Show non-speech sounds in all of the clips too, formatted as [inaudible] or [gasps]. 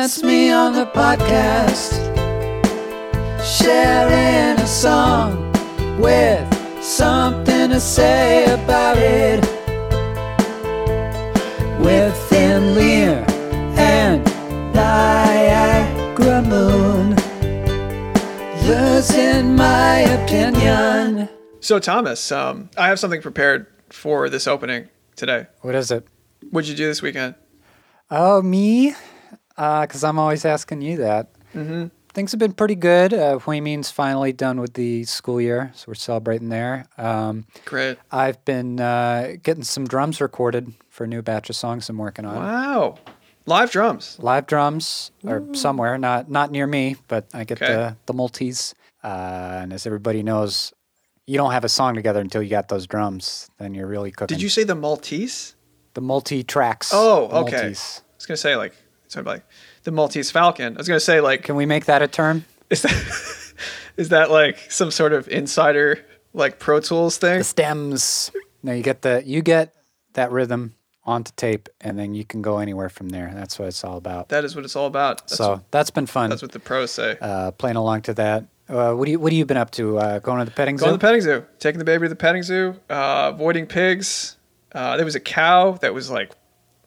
That's me on the podcast, sharing a song with something to say about it. With Thin Lear and Niagara Moon. Losing my opinion. So Thomas, um, I have something prepared for this opening today. What is it? What'd you do this weekend? Oh, me? Because I'm always asking you that. Mm-hmm. Things have been pretty good. Uh, Hui Min's finally done with the school year, so we're celebrating there. Um, Great. I've been uh, getting some drums recorded for a new batch of songs I'm working on. Wow. Live drums. Live drums or somewhere, not not near me, but I get Okay. the the Maltese. Uh, and as everybody knows, you don't have a song together until you got those drums. Then you're really cooking. Did you say the Maltese? the multi tracks? Oh, okay. Maltese. I was gonna say like sort of like the Maltese Falcon. I was gonna say like Can we make that a term? is that [laughs] is that like some sort of insider like Pro Tools thing? the stems. No, you get the you get that rhythm onto tape, and then you can go anywhere from there. That's what it's all about. That is what it's all about. That's, so what, that's been fun. that's what the pros say. uh, playing along to that. Uh, what do you What have you been up to? Uh, going to the petting zoo? Going to the petting zoo, taking the baby to the petting zoo, uh, avoiding pigs. Uh, there was a cow that was like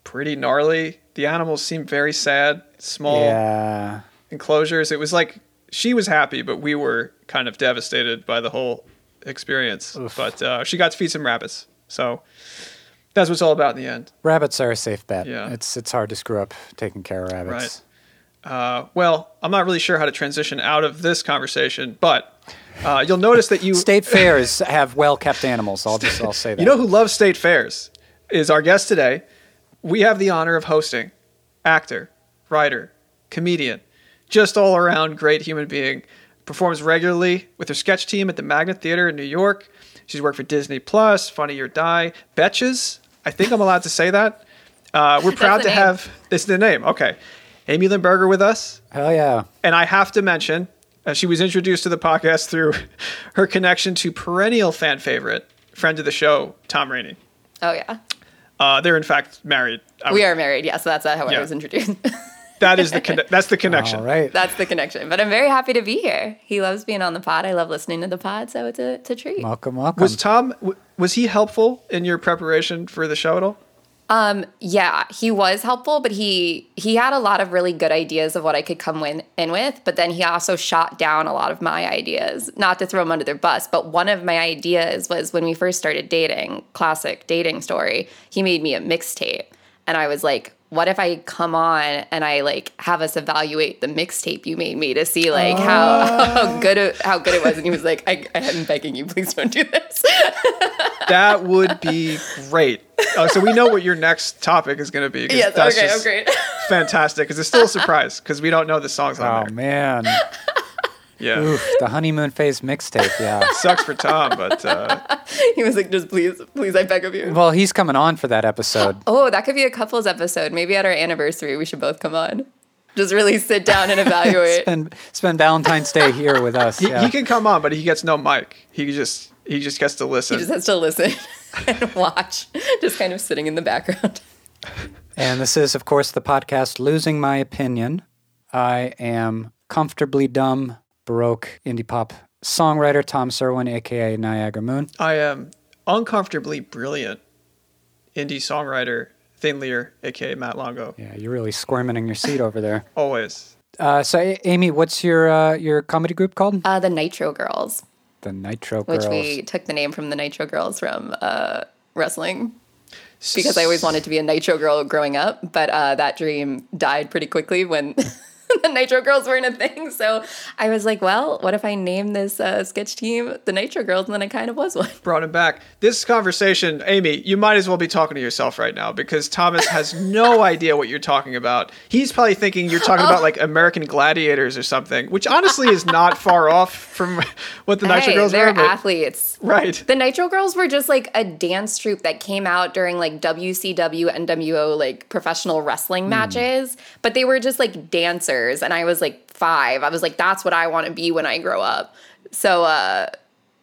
pretty gnarly. The animals seemed very sad, small yeah, enclosures. It was like she was happy, but we were kind of devastated by the whole experience. But uh, she got to feed some rabbits, so that's what it's all about in the end. rabbits are a safe bet. Yeah. it's it's hard to screw up taking care of rabbits. Uh, well, I'm not really sure how to transition out of this conversation, but uh, you'll notice that you [laughs] State fairs have well kept animals. I'll just I'll say that. You know who loves state fairs is our guest today. We have the honor of hosting actor, writer, comedian, just all around great human being. Performs regularly with her sketch team at the Magnet Theater in New York. She's worked for Disney Plus, Funny or Die, Betches. I think I'm allowed to say that. Uh, we're proud to name. have this is the name. Okay, Amy Lynne Berger with us. Hell yeah. And I have to mention, uh, she was introduced to the podcast through her connection to perennial fan favorite, friend of the show, Tom Rainey. Oh yeah, Uh, they're in fact married. I we would- are married. Yeah, so that's how Yeah. I was introduced. [laughs] That is the conne- that's the connection. All right. that's the connection. But I'm very happy to be here. He loves being on the pod. I love listening to the pod, so it's a, it's a treat. welcome, welcome. Was Tom w- was he helpful in your preparation for the show at all? Um, yeah, he was helpful, but he he had a lot of really good ideas of what I could come win, in with. But then he also shot down a lot of my ideas. Not to throw him under their bus, but one of my ideas was when we first started dating. Classic dating story. He made me a mixtape, and I was like. What if I come on and I like have us evaluate the mixtape you made me to see like how, [laughs] how good it, how good it was? And he was like, I, I am begging you, please don't do this. [laughs] That would be great. Uh, so we know what your next topic is going to be. yes, that's okay, oh, just great. [laughs] Fantastic, because it's still a surprise because we don't know the songs on oh there. man, Yeah, Oof, the honeymoon phase mixtape. Yeah. [laughs] sucks for Tom, but uh, [laughs] he was like, just please, please, I beg of you. well, he's coming on for that episode. [gasps] Oh, that could be a couples episode. Maybe at our anniversary, we should both come on. Just really sit down and [laughs] evaluate. spend spend Valentine's Day here with us. he, yeah. he can come on, but he gets no mic. He just he just gets to listen. he just has to listen and watch, just kind of sitting in the background. And this is, of course, the podcast Losing My Opinion. I am comfortably dumb, Baroque indie pop songwriter Tom Serwin, aka Niagara Moon. I am uncomfortably brilliant indie songwriter Thin Lear, aka Matt Longo. Yeah, you're really squirming in your seat over there. [laughs] Always. Uh, so, A- Amy, what's your uh, your comedy group called? Uh, the Nitro Girls, the Nitro Girls. which we took the name from the Nitro Girls from uh, wrestling. Because I always wanted to be a Nitro Girl growing up, but uh, that dream died pretty quickly when [laughs] [laughs] the Nitro Girls weren't a thing. So I was like, well, what if I name this uh, sketch team the Nitro Girls? And then I kind of was one. Brought him back. This conversation, Amy, you might as well be talking to yourself right now because Thomas has no [laughs] idea what you're talking about. He's probably thinking you're talking about like American Gladiators or something, which honestly is not far off from [laughs] what the Nitro hey, Girls they're were. but- athletes. Right. The Nitro Girls were just like a dance troupe that came out during like WCW, NWO, like professional wrestling matches, but they were just like dancers. And I was like five. I was like, that's what I want to be when I grow up. So, uh,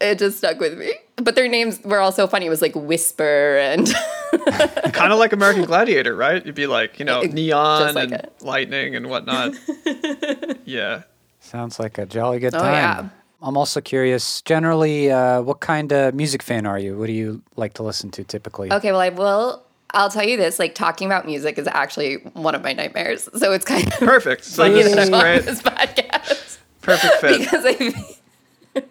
it just stuck with me. But their names were all so funny. It was like Whisper and [laughs] kind of like American Gladiator, right? You'd be like, you know, neon like and it. lightning and whatnot. [laughs] yeah. Sounds like a jolly good Oh, time. yeah. I'm also curious, generally, uh, what kind of music fan are you? What do you like to listen to typically? Okay, well, I will. I'll tell you this: like talking about music is actually one of my nightmares. So it's kind of Perfect. So [laughs] funny this that is great. this podcast Perfect fit. because I,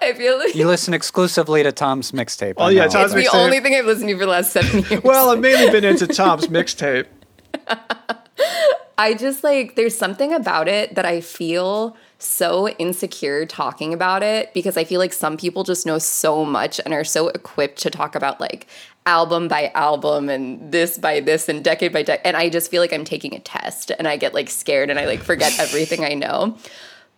[laughs] I feel like You listen exclusively to Tom's mixtape. Oh, yeah, know. Tom's it's the only thing I've listened to for the last seven years. Well, I've mainly been into Tom's mixtape. [laughs] I just like there's something about it that I feel so insecure talking about it because I feel like some people just know so much and are so equipped to talk about like album by album and this by this and decade by decade and I just feel like I'm taking a test and I get like scared and I like forget [laughs] everything I know.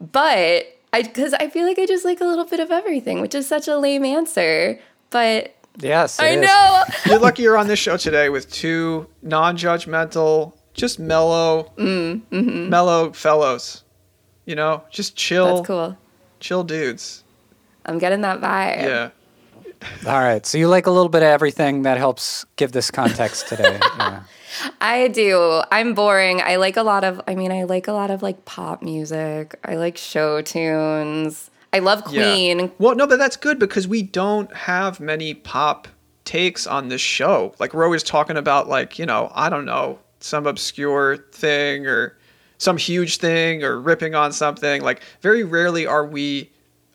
But I cuz I feel like I just like a little bit of everything, which is such a lame answer. But Yes, I is. know. [laughs] You're lucky you're on this show today with two non-judgmental, just mellow, mm, mm-hmm. mellow fellows. You know, just chill, That's cool. chill dudes. I'm getting that vibe. Yeah. [laughs] All right, so you like a little bit of everything that helps give this context today. [laughs] Yeah. I do. I'm boring. I like a lot of I mean, I like a lot of like pop music. I like show tunes. I love Yeah. Queen. Well, no, but that's good because we don't have many pop takes on this show. Like we're always talking about like, you know, I don't know, some obscure thing or some huge thing or ripping on something. Like very rarely are we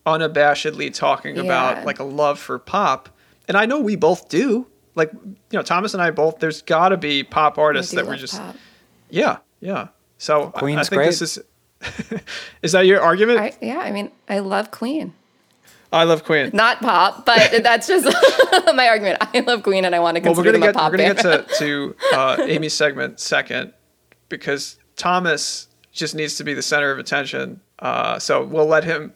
unabashedly talking about like a love for pop. And I know we both do. Like, you know, Thomas and I both there's got to be pop artists do that we're just pop. yeah, yeah. So I- I Queen's think this is [laughs] Is that your argument? I, yeah, I mean, I love Queen. I love Queen. Not pop, but [laughs] that's just [laughs] my argument. I love Queen and I want to Well, we're gonna them a get we're gonna get to, to uh, Amy's segment second because Thomas just needs to be the center of attention. Uh, so we'll let him.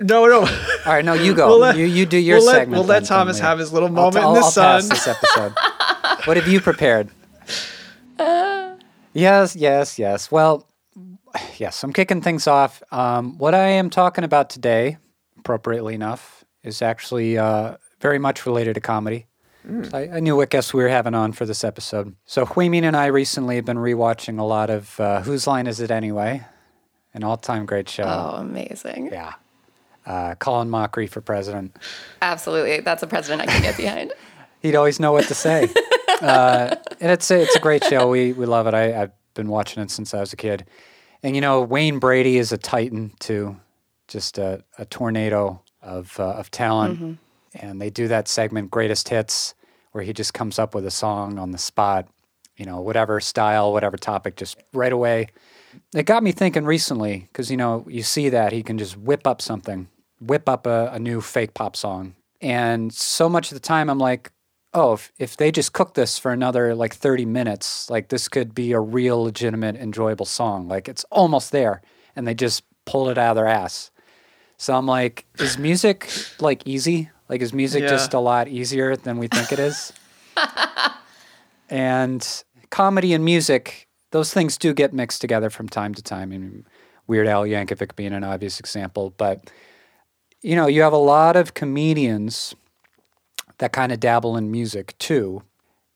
No, no. All right, no, you go. [laughs] We'll let- you, you do your we'll let- segment. we'll let Thomas have his little I'll- moment in I'll, the I'll pass sun. this episode. [laughs] what have you prepared? yes, yes, yes. Well, yes, I'm kicking things off. Um, what I am talking about today, appropriately enough, is actually uh, very much related to comedy. Mm. I, I knew what guests we were having on for this episode. So Huimin and I recently have been rewatching a lot of uh, Whose Line Is It Anyway? An all-time great show. Oh, amazing. Yeah. Uh, Colin Mochrie for president. Absolutely. That's a president I can get behind. [laughs] He'd always know what to say. [laughs] uh, and it's a, it's a great show. We we love it. I, I've been watching it since I was a kid. And you know, Wayne Brady is a titan too, just a, a tornado of uh, of talent. And they do that segment, Greatest Hits, where he just comes up with a song on the spot. You know, whatever style, whatever topic, just right away. It got me thinking recently because you know you see that he can just whip up something, whip up a, a new fake pop song, and so much of the time I'm like, oh, if, if they just cook this for another like 30 minutes, like this could be a real, legitimate, enjoyable song. Like it's almost there, and they just pull it out of their ass. So I'm like, is music like easy? Like is music Yeah. just a lot easier than we think it is? and comedy and music, those things do get mixed together from time to time. I mean, Weird Al Yankovic being an obvious example, but you know, you have a lot of comedians that kind of dabble in music too.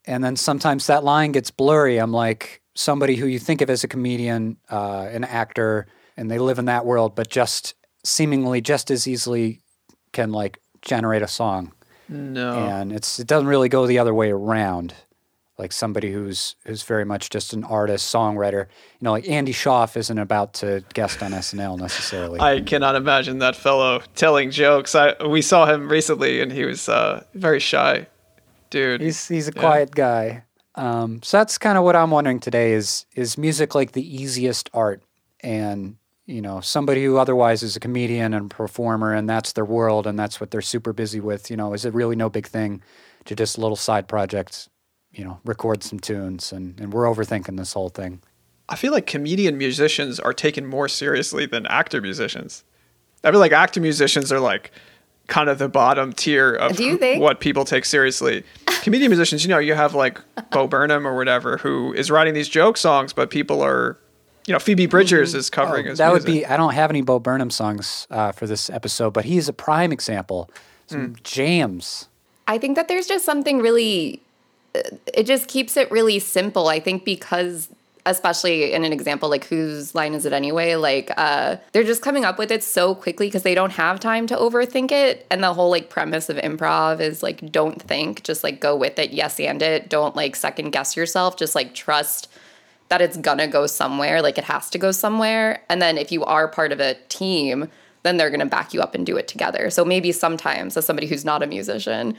And then sometimes that line gets blurry. I'm like somebody who you think of as a comedian, uh, an actor, and they live in that world, but just seemingly just as easily can like generate a song. No. And it's it doesn't really go the other way around. Like somebody who's who's very much just an artist, songwriter. You know, like Andy Shauf isn't about to guest on SNL necessarily. I cannot imagine that fellow telling jokes. I we saw him recently, and he was uh, very shy, dude. He's he's a quiet guy. Um, so that's kind of what I'm wondering today is is music like the easiest art and you know somebody who otherwise is a comedian and performer and that's their world and that's what they're super busy with you know is it really no big thing to just little side projects you know record some tunes and, and we're overthinking this whole thing I feel like comedian musicians are taken more seriously than actor musicians. I feel like actor musicians are like kind of the bottom tier of Do you think? what people take seriously. [laughs] comedian musicians, you know, you have like Bo Burnham or whatever who is writing these joke songs, but people are you know Phoebe Bridgers is covering his Oh, that would be. I don't have any Bo Burnham songs uh, for this episode, but he's a prime example. Some Hmm. jams. I think that there's just something really, uh, it just keeps it really simple. I think because, especially in an example like whose line is it anyway? Like, uh, they're just coming up with it so quickly because they don't have time to overthink it. And the whole like premise of improv is like, don't think, just like go with it, yes, and it. Don't like second guess yourself, just like trust that it's gonna go somewhere, like it has to go somewhere. And then if you are part of a team, then they're gonna back you up and do it together. So maybe sometimes, as somebody who's not a musician,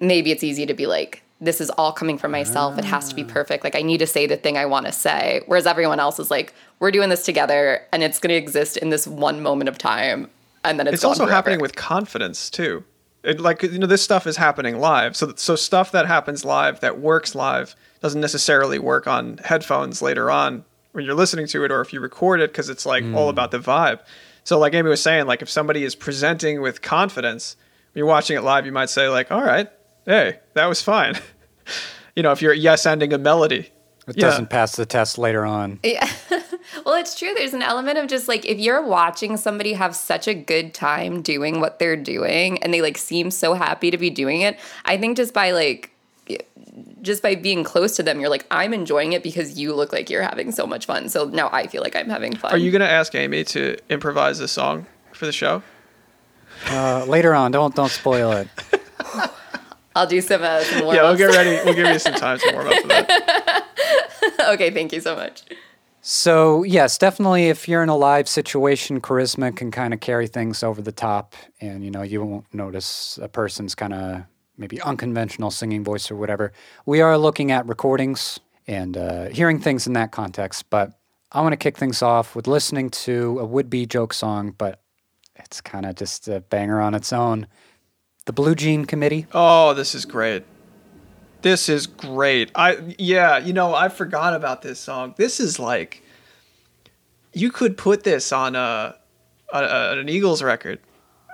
maybe it's easy to be like, this is all coming from myself. It has to be perfect. Like I need to say the thing I want to say. Whereas everyone else is like, we're doing this together and it's gonna exist in this one moment of time. And then it's, it's also forever. happening with confidence too. It, like you know, this stuff is happening live. So so stuff that happens live that works live doesn't necessarily work on headphones later on when you're listening to it, or if you record it because it's like all hmm. about the vibe. So like Amy was saying, like if somebody is presenting with confidence, when you're watching it live, you might say like, "All right, hey, that was fine." [laughs] you know, if you're yes ending a melody, It Yeah. doesn't pass the test later on. [laughs] Well, it's true. There's an element of just like if you're watching somebody have such a good time doing what they're doing and they like seem so happy to be doing it, I think just by like just by being close to them, you're like, I'm enjoying it because you look like you're having so much fun. So now I feel like I'm having fun. are you gonna ask Amy to improvise a song for the show? Uh, later on, don't don't spoil it. [laughs] I'll do some, uh, some warm Yeah, we'll get ready. We'll give you some time to warm up for that. [laughs] okay, thank you so much. So yes, definitely, if you're in a live situation, charisma can kind of carry things over the top, and you know you won't notice a person's kind of maybe unconventional singing voice or whatever. We are looking at recordings and uh, hearing things in that context, but I want to kick things off with listening to a would-be joke song, but it's kind of just a banger on its own. The Blue Jean Committee. Oh, this is great. This is great. I yeah, you know, I forgot about this song. This is like you could put this on a, a, a an Eagles record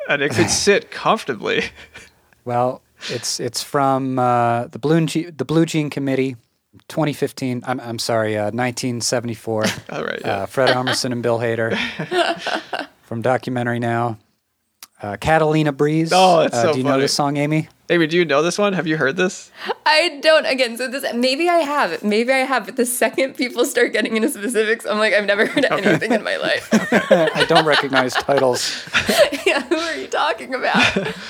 and it could [laughs] sit comfortably. Well, it's it's from uh, the Blue Je- the Blue Jean Committee, 2015. I'm I'm sorry, uh, 1974. All right, yeah. uh, Fred Armisen and Bill Hader [laughs] from documentary now. Uh, Catalina Breeze. Oh, it's uh, so Do you know this song, Amy? Amy, do you know this one? Have you heard this? I don't. Again, so this maybe I have, maybe I have. But the second people start getting into specifics, I'm like, I've never heard anything in my life. [laughs] I don't recognize titles. [laughs] yeah, who are you talking about? [laughs]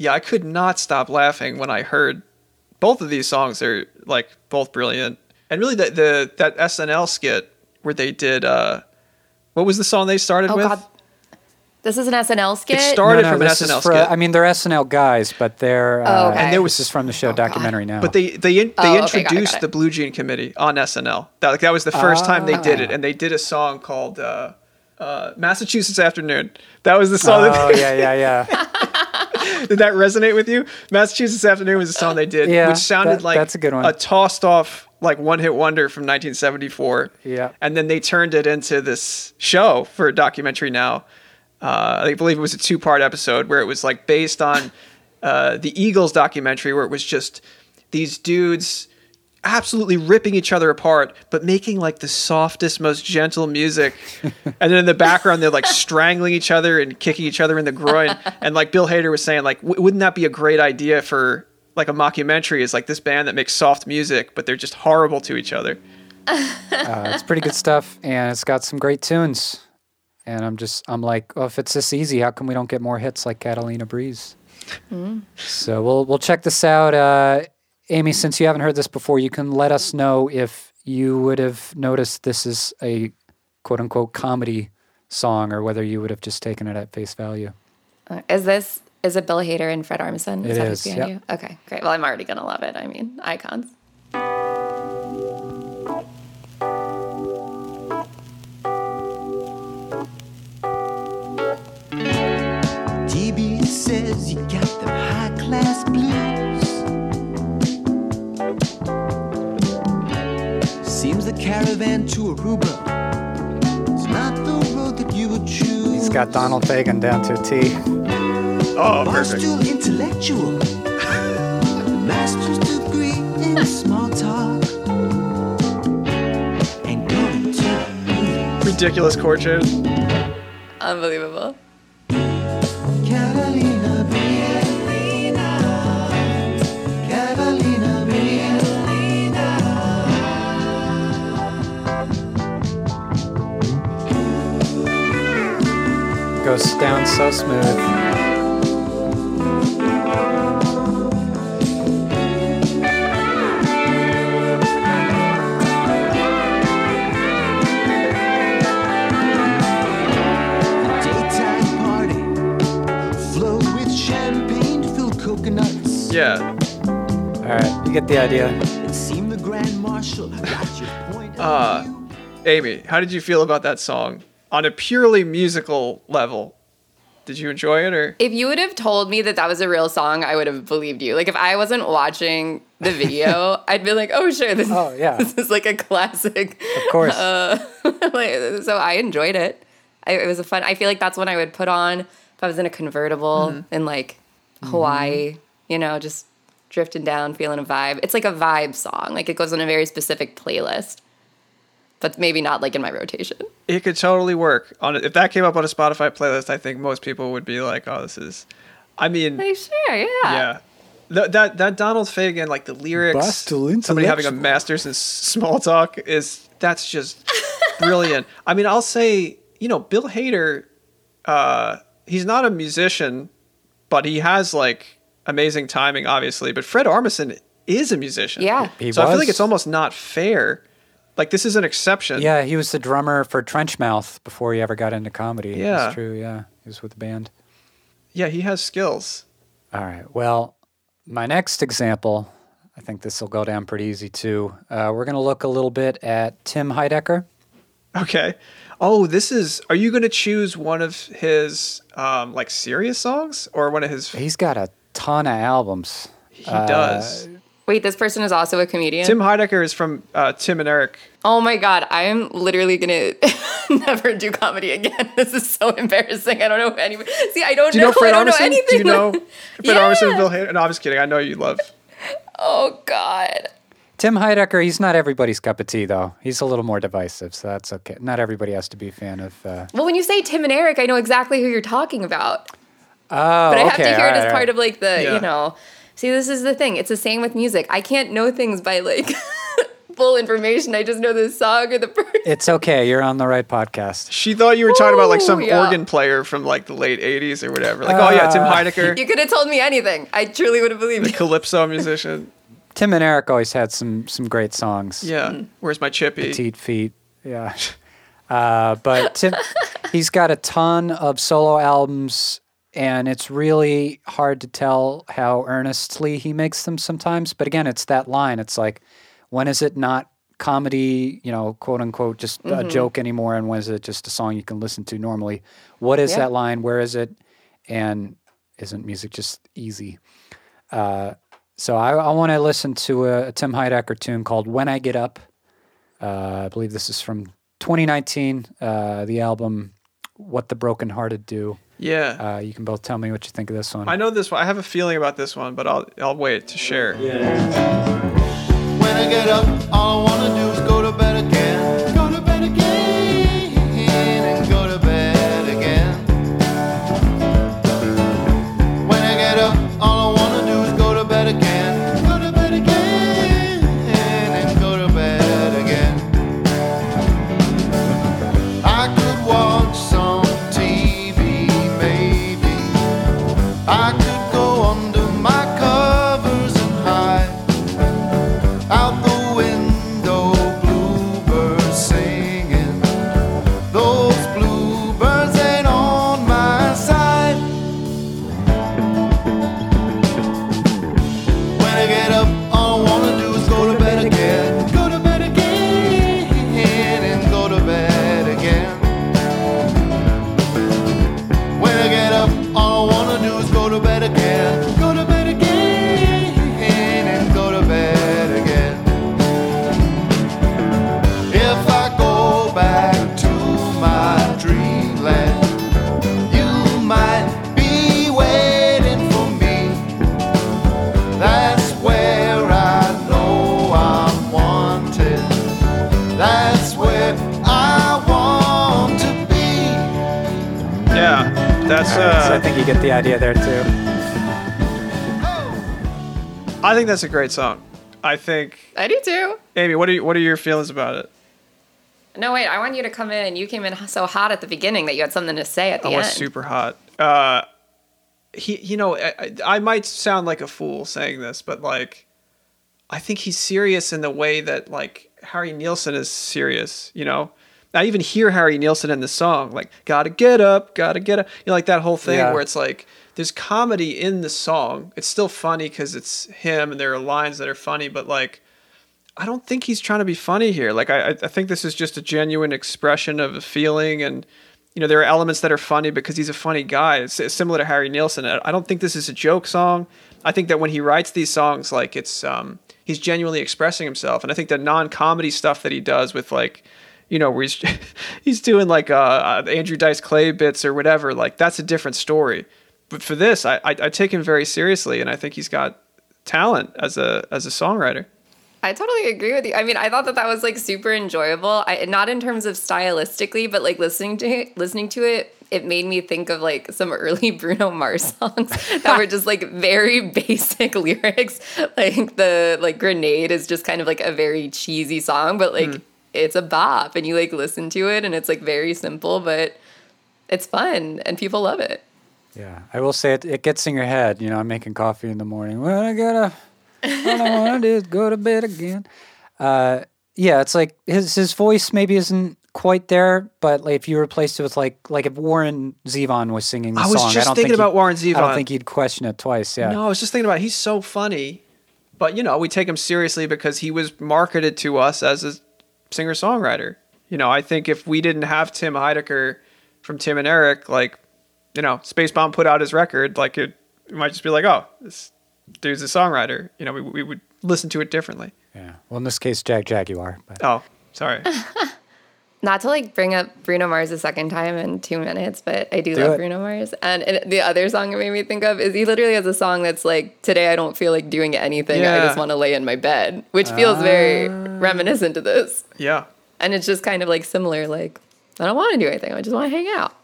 Yeah, I could not stop laughing when I heard both of these songs. They're like both brilliant. And really the the that SNL skit where they did uh what was the song they started Oh with? God, this is an SNL skit. It started No, no, from an SNL for- skit. I mean, they're SNL guys, but they're. Uh, Oh, okay. And there was- This is from the show documentary now. But they they they Oh, okay, got it, introduced got it. the Blue Jean Committee on SNL. That like that was the first time they did Ah. it, and they did a song called uh, uh, "Massachusetts Afternoon." That was the song. that Oh they- yeah, yeah, yeah. [laughs] did that resonate with you? Massachusetts Afternoon was a song they did, Yeah, which sounded that- like that's a good one. a tossed off like one hit wonder from 1974. Yeah. and then they turned it into this show for a documentary now. Uh, I believe it was a two part episode where it was like based on uh, the Eagles documentary, where it was just these dudes absolutely ripping each other apart, but making like the softest, most gentle music. [laughs] and then in the background, they're like strangling each other and kicking each other in the groin. And like Bill Hader was saying, like, w- wouldn't that be a great idea for like a mockumentary? Is like this band that makes soft music, but they're just horrible to each other. [laughs] Uh, it's pretty good stuff, and it's got some great tunes. And I'm just, I'm like, oh, if it's this easy, how come we don't get more hits like Catalina Breeze? So we'll we'll check this out. Uh, Amy, since you haven't heard this before, you can let us know if you would have noticed this is a quote unquote comedy song, or whether you would have just taken it at face value. Uh, Is this is it Bill Hader and Fred Armisen? It that is, yep. you? Okay, great. Well, I'm already gonna love it. I mean, icons. Caravan to Aruba is not the road that you would choose. He's got Donald Fagen down to a T. Oh, perfect. Barstool intellectual. Master's degree in small talk. And going to ridiculous chord change. Unbelievable. Goes down so smooth. Daytime party Float with champagne filled coconuts Yeah. All right, you get the idea. It seemed the Grand Marshal got your point Uh. Amy, how did you feel about that song on a purely musical level? Did you enjoy it or? If you would have told me that that was a real song, I would have believed you. Like if I wasn't watching the video, [laughs] I'd be like, "Oh, sure, this, Oh, yeah. [laughs] this is like a classic." Of course. [laughs] Uh, like, so I enjoyed it. I, it was a fun. I feel like that's when I would put on if I was in a convertible in like Hawaii. You know, just drifting down, feeling a vibe. It's like a vibe song. Like it goes on a very specific playlist, but maybe not like in my rotation. It could totally work on it. If that came up on a Spotify playlist, I think most people would be like, "Oh, this is." I mean, Like sure, yeah. yeah. That, that that Donald Fagen like the lyrics, Bustle somebody having a master's in small talk is that's just brilliant. [laughs] I mean, I'll say you know Bill Hader, uh, he's not a musician, but he has like amazing timing, obviously. But Fred Armisen is a musician. Yeah. He so I feel like it's almost not fair. Like this is an exception. Yeah, he was the drummer for Trenchmouth before he ever got into comedy. Yeah. That's true. Yeah, he was with the band. Yeah, he has skills. All right. Well, my next example, I think this will go down pretty easy too. Uh, we're going to look a little bit at Tim Heidecker. Okay. Oh, this is. Are you going to choose one of his um, like serious songs or one of his? He's got a ton of albums. He does. Wait, this person is also a comedian. Tim Heidecker is from uh, Tim and Eric. Oh my god, I am literally gonna [laughs] never do comedy again. [laughs] This is so embarrassing. I don't know anybody. See, I don't Do you know, know. Fred I don't know Armisen? anything. Do you know [laughs] Fred Armisen and Bill Hader? No, I'm just kidding. I know you love. Oh god. Tim Heidecker, he's not everybody's cup of tea, though. He's a little more divisive, so that's okay. Not everybody has to be a fan of. Uh, Well, when you say Tim and Eric, I know exactly who you're talking about. oh, But I have okay, to hear all it as right, part of like the, Yeah. you know. See, this is the thing. It's the same with music. I can't know things by like full information. I just know the song or the person. It's okay. You're on the right podcast. She thought you were talking about like some yeah. organ player from like the late '80s or whatever. Like, oh yeah, Tim Uh, Heidecker, You could have told me anything. I truly would have believed you. calypso musician. [laughs] Tim and Eric always had some some great songs. Yeah. Where's my chippy? petite feet. Yeah. [laughs] Uh, but Tim, [laughs] he's got a ton of solo albums, and it's really hard to tell how earnestly he makes them sometimes. But again, it's that line. It's like, when is it not comedy, you know, quote unquote, just a joke anymore, and when is it just a song you can listen to normally? What is Yeah. that line? Where is it? And isn't music just easy? Uh, so I, I want to listen to a, a Tim Heidecker tune called "When I Get Up." Uh, I believe this is from 2019. Uh, the album "What the Broken Hearted Do." Yeah. Uh, you can both tell me what you think of this one. I know this one. I have a feeling about this one, but I'll I'll wait to share. When I get up, all I wanna do is go to bed again. Think that's a great song. I think I do too. Amy, what are you, what are your feelings about it? No, wait. I want you to come in. You came in so hot at the beginning that you had something to say at the end. I end. was super hot. Uh, he, you know, I, I- I might sound like a fool saying this, but like, I think he's serious in the way that like Harry Nilsson is serious. You know, I even hear Harry Nilsson in the song, like "Gotta get up, gotta get up." You know, like that whole thing Yeah. where it's like there's comedy in the song. It's still funny because it's him, and there are lines that are funny, but like. I don't think he's trying to be funny here. Like I, I think this is just a genuine expression of a feeling, and you know there are elements that are funny because he's a funny guy. It's, it's similar to Harry Nilsson. I don't think this is a joke song. I think that when he writes these songs, like it's um, he's genuinely expressing himself, and I think the non-comedy stuff that he does with like, you know, where he's [laughs] he's doing like uh, uh, Andrew Dice Clay bits or whatever. Like that's a different story. But for this, I, I I take him very seriously, and I think he's got talent as a as a songwriter. I totally agree with you. I mean, I thought that that was like super enjoyable. I not in terms of stylistically, but like listening to it, listening to it, it made me think of like some early [laughs] Bruno Mars songs that were just like very [laughs] basic lyrics. Like the like Grenade is just kind of like a very cheesy song, but like hmm. it's a bop and you like listen to it and it's like very simple, but it's fun and people love it. Yeah, I will say it. It gets in your head. You know, I'm making coffee in the morning. Well, I gotta. All I want to do is go to bed again. Uh, yeah, it's like his his voice maybe isn't quite there, but like if you replaced it with like like if Warren Zevon was singing the I was song, just I thinking think about Warren I Zevon. don't think you'd question it twice. Yeah. No, I was just thinking about it. he's so funny, but you know we take him seriously because he was marketed to us as a singer songwriter. You know, I think if we didn't have Tim Heidecker from Tim and Eric, like you know, Spacebomb put out his record, like it, we might just be like, oh, this dude's a songwriter. You know, we we would listen to it differently. Yeah. Well, in this case, Jagjaguwar. But Oh, sorry. [laughs] Not to like bring up Bruno Mars a second time in two minutes, but I do, Do love it. Bruno Mars. And, and the other song it made me think of is he literally has a song that's like, Today I don't feel like doing anything. I just want to lay in my bed, which feels very Ah. reminiscent to this. Yeah, And it's just kind of like similar, like, I don't want to do anything. I just want to hang out.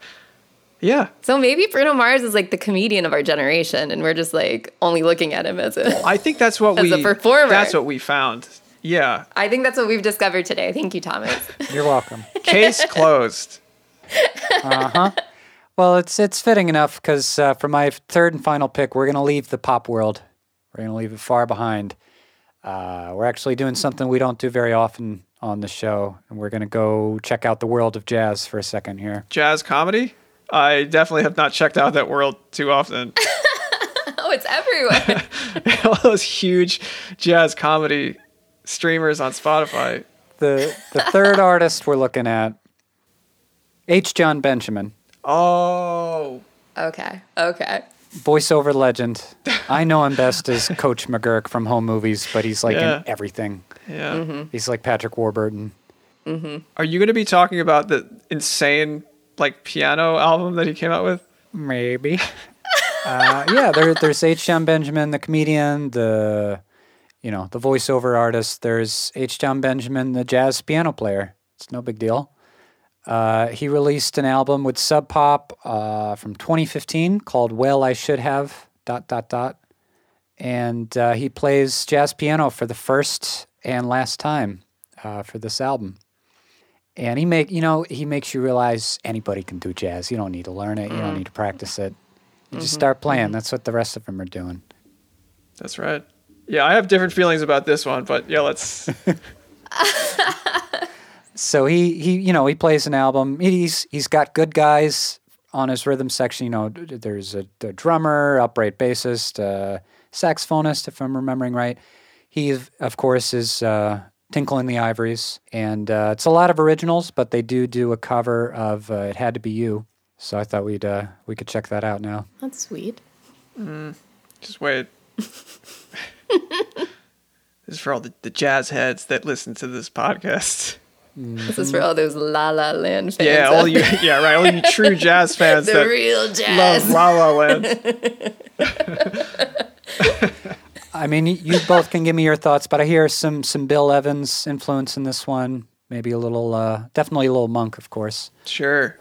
Yeah. So maybe Bruno Mars is like the comedian of our generation, and we're just like only looking at him as a. I think that's what As we. a performer. That's what we found. Yeah. I think that's what we've discovered today. Thank you, Thomas. [laughs] you're welcome. Case closed. [laughs] Uh huh. Well, it's it's fitting enough because uh, for my third and final pick, we're going to leave the pop world. We're going to leave it far behind. Uh, we're actually doing something we don't do very often on the show, and we're going to go check out the world of jazz for a second here. Jazz comedy. I definitely have not checked out that world too often. [laughs] oh, it's everywhere. [laughs] all those huge jazz comedy streamers on Spotify. The the third artist we're looking at, H. Jon Benjamin, Oh, okay. Okay. voiceover legend. [laughs] I know him best as Coach McGuirk from Home Movies, but he's like Yeah. in everything. yeah. Mm-hmm. He's like Patrick Warburton. Mm-hmm. Are you going to be talking about the insane like piano album that he came out with? Maybe. [laughs] uh, yeah, there, there's H. Jon Benjamin, the comedian, the you know the voiceover artist. There's H. Jon Benjamin, the jazz piano player. It's no big deal. Uh, he released an album with Sub Pop uh, from 2015 called "Well I Should Have." Dot dot dot, and uh, he plays jazz piano for the first and last time uh, for this album and he make you know he makes you realize anybody can do jazz. You don't need to learn it. You don't need to practice it. You just start playing. That's what the rest of them are doing. That's right. Yeah, I have different feelings about this one, but yeah, let's. [laughs] So he he you know he plays an album. He's he's got good guys on his rhythm section. You know, there's a, a drummer, upright bassist, uh, saxophonist, if I'm remembering right. He of course is uh, Tinkle in the Ivories, and uh, it's a lot of originals, but they do do a cover of uh, "It Had to Be You." So I thought we'd uh, we could check that out now. That's sweet. Just wait. [laughs] this is for all the, the jazz heads that listen to this podcast. This is for all those La La Land fans. Yeah, all you, yeah, right. All you true [laughs] jazz fans the that real love. La La Land. [laughs] I mean, you both can give me your thoughts, but I hear some some Bill Evans influence in this one. Maybe a little, uh, definitely a little Monk, of course. Sure.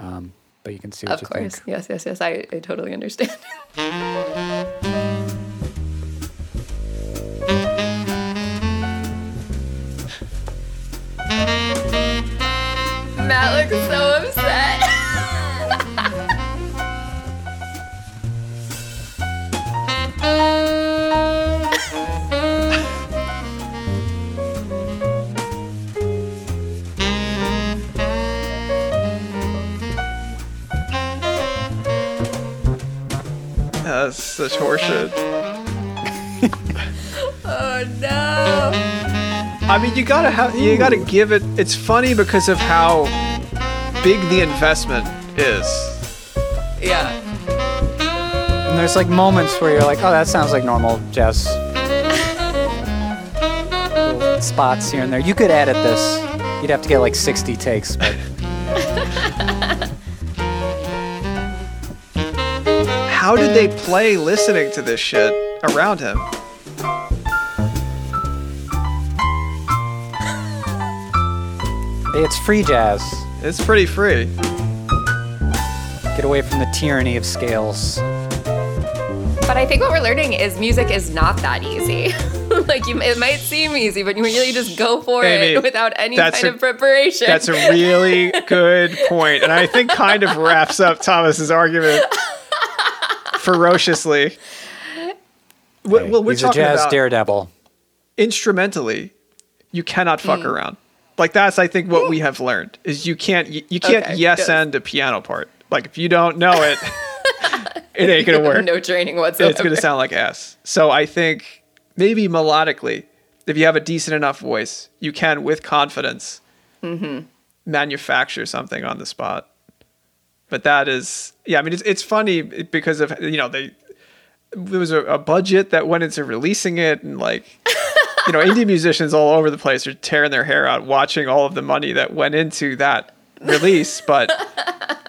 but you can see what Of you course. think. Yes, yes, yes. I, I totally understand. [laughs] Matt looks so such horseshit. oh no. I mean, you gotta have, you gotta give it. It's funny because of how big the investment is. Yeah. And there's like moments where you're like, oh, that sounds like normal jazz. Spots here and there. You could edit this. You'd have to get like 60 takes, but How did they mm. play listening to this shit around him? hey, it's free jazz. It's pretty free. Get away from the tyranny of scales. But I think what we're learning is music is not that easy. [laughs] like you, it might seem easy, but you really just go for Amy, it without any kind a- of preparation. That's a really [laughs] good point, and I think kind of wraps up Thomas's argument [laughs] ferociously. Well, Hey, well, we're He's a jazz about daredevil. instrumentally. You cannot fuck Hmm. around. Like that's, I think, what we have learned is you can't you, you can't Okay, yes yes. end a piano part. Like if you don't know it, [laughs] it ain't gonna work. no training whatsoever. it's going to sound like ass. So I think maybe melodically, if you have a decent enough voice, you can, with confidence, Mm-hmm. manufacture something on the spot. But that is, yeah, I mean, it's, it's funny because of, you know, they, there was a, a budget that went into releasing it and like, you know, indie musicians all over the place are tearing their hair out watching all of the money that went into that release. But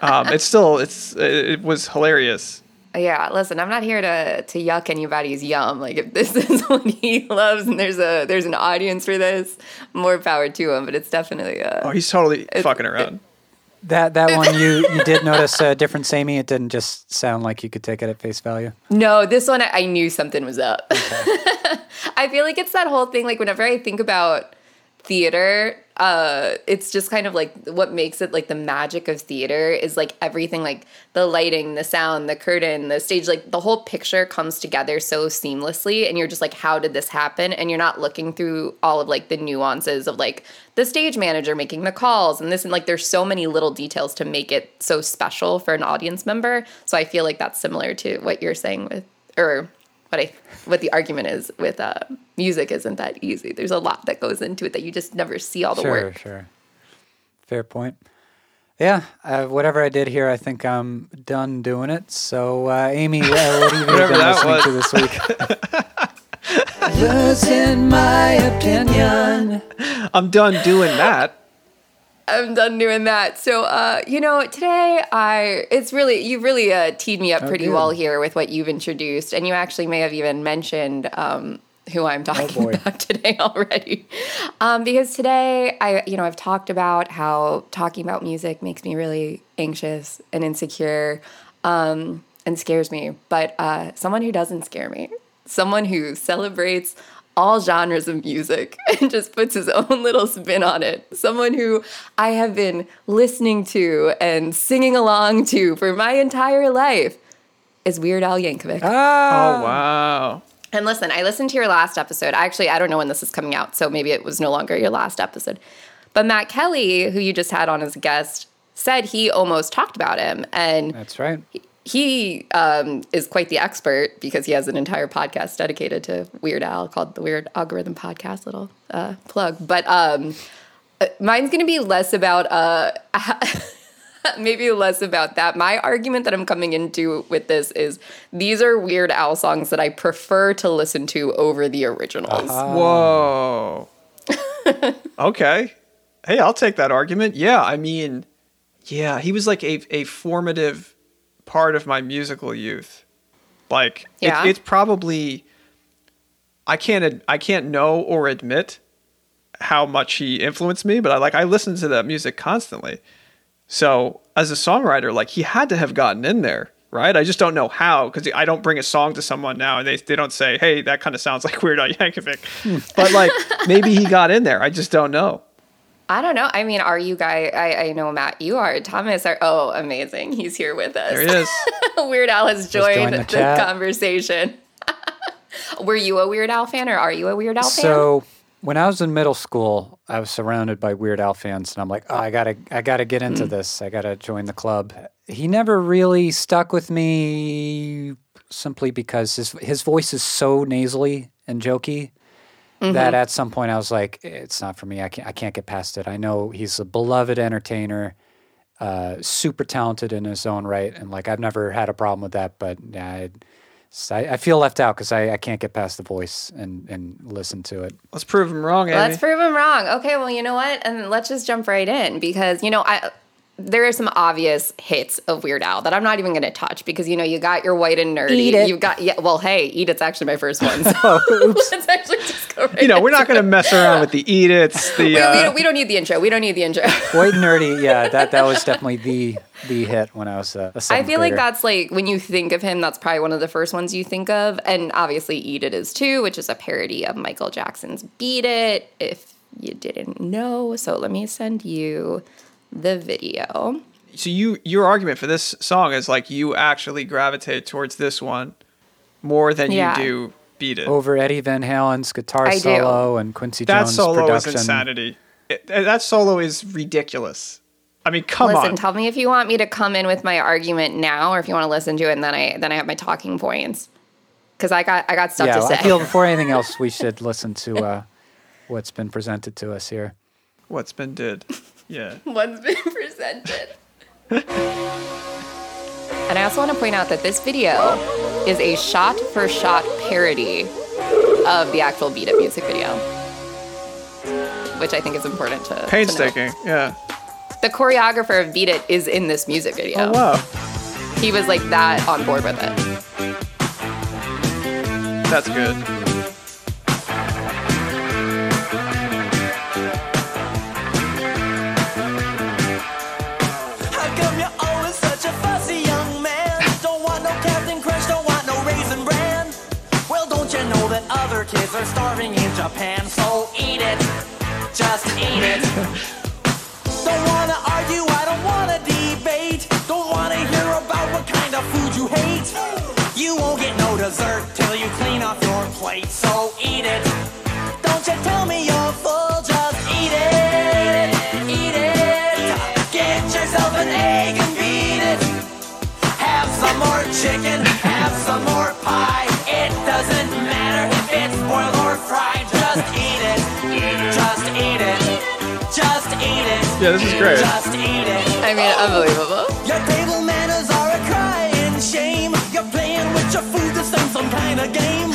um, it's still, it's, it was hilarious. Yeah, listen, I'm not here to to yuck anybody's yum. Like if this [laughs] is what he loves and there's a there's an audience for this, more power to him. But it's definitely uh Oh, he's totally fucking around. That that one you [laughs] you did notice a different samey. It didn't just sound like you could take it at face value. No, this one I I knew something was up. [laughs] I feel like it's that whole thing. Like whenever I think about theater, uh, it's just kind of like what makes it like the magic of theater is like everything, like the lighting, the sound, the curtain, the stage, like the whole picture comes together so seamlessly, and you're just like, how did this happen? And you're not looking through all of like the nuances of like the stage manager making the calls and this and like there's so many little details to make it so special for an audience member. So I feel like that's similar to what you're saying with or what I what the argument is with uh, music isn't that easy. There's a lot that goes into it that you just never see all the sure, work. sure. Sure. Fair point. Yeah, uh, whatever I did here, I think I'm done doing it. So, uh, Amy, uh, what have you [laughs] Whatever been that listening was. to this week? [laughs] Losing my opinion. I'm done doing that. I'm done doing that. So, uh, you know, today I it's really you really uh, teed me up pretty good. well here with what you've introduced, and you actually may have even mentioned um, who I'm talking boy. about [laughs] today already, um, because today I you know I've talked about how talking about music makes me really anxious and insecure. Um, and scares me, but uh, someone who doesn't scare me, someone who celebrates all genres of music [laughs] and just puts his own little spin on it. Someone who I have been listening to and singing along to for my entire life is Weird Al Yankovic. Ah, Oh wow. And listen, I listened to your last episode. Actually, I don't know when this is coming out, so maybe it was no longer your last episode. But Matt Kelly, who you just had on as a guest, said he almost talked about him. And that's right. he um, is quite the expert because he has an entire podcast dedicated to Weird Al called the Weird Algorithm Podcast. Little uh, plug, but um, uh, mine's going to be less about uh, [laughs] [laughs] maybe less about that. My argument that I'm coming into with this is these are Weird Al songs that I prefer to listen to over the originals. Ah. Whoa. [laughs] okay. Hey, I'll take that argument. Yeah, I mean, yeah, he was like a, a formative part of my musical youth. Like, it- Yeah? it's probably I can't ad- I can't know or admit how much he influenced me, but I like I listened to that music constantly. So as a songwriter, like he had to have gotten in there, right? I just don't know how because I don't bring a song to someone now and they, they don't say, hey, that kind of sounds like [laughs] Weird Al Yankovic. Hmm. but like [laughs] maybe he got in there. I just don't know. I don't know. I mean, are you guys? I, I know Matt, you are. Thomas are. Oh, amazing! He's here with us. There he is. [laughs] Weird Al has joined joined the the, conversation. Were you a Weird Al fan, or are you a Weird Al fan? So when I was in middle school, I was surrounded by Weird Al fans, and I'm like, oh, I gotta, I gotta get into Hmm. this. I gotta join the club. He never really stuck with me, simply because his his voice is so nasally and jokey Mm-hmm. that at some point I was like, it's not for me. I can't, I can't get past it. I know he's a beloved entertainer, uh, super talented in his own right, and like I've never had a problem with that. But yeah, I, I I feel left out because I, I can't get past the voice and, and listen to it. Let's prove him wrong, Amy. Let's prove him wrong. Okay, well, you know what? And let's just jump right in because you know I. There are some obvious hits of Weird Al that I'm not even going to touch because you know you got your white and nerdy. You've got yeah. Well, hey, eat it's actually my first one. [laughs] So [laughs] let's actually just go right. you know, we're not going to mess around with the eat it's, [laughs] the. We, we, Uh, don't, we don't need the intro. We don't need the intro. White and nerdy, yeah, that that was definitely the the hit when I was a, a I feel like that's like when you think of him, that's probably one of the first ones you think of. And obviously, Eat It is too, which is a parody of Michael Jackson's Beat It, if you didn't know. So let me send you the video. so you your argument for this song is like you actually gravitate towards this one more than Yeah. you do beat it. over Eddie Van Halen's guitar I do. solo and Quincy that Jones solo production. is insanity. It- that solo is ridiculous. I mean, come listen, on. tell me if you want me to come in with my argument now, or if you want to listen to it, and then I then I have my talking points. Because I got I got stuff yeah, to well, say. I feel before anything [laughs] else, we should listen to uh, what's been presented to us here. What's been did? Yeah. [laughs] One's been [laughs] presented. [laughs] and I also want to point out that this video is a shot for shot parody of the actual Beat It music video, which I think is important to. to. Painstaking. Yeah. The choreographer of Beat It is in this music oh, video. Oh wow. He was like that on board with it. That's good. Are starving in Japan? So eat it, just eat it. [laughs] don't wanna argue, I don't wanna debate. Don't wanna hear about what kind of food you hate. You won't get no dessert till you clean off your plate. So eat it. Don't you tell me you're full, Yeah, this is great. Just eat it. I mean, unbelievable. Your table manners are a crying shame. You're playing with your food to some some kind of game.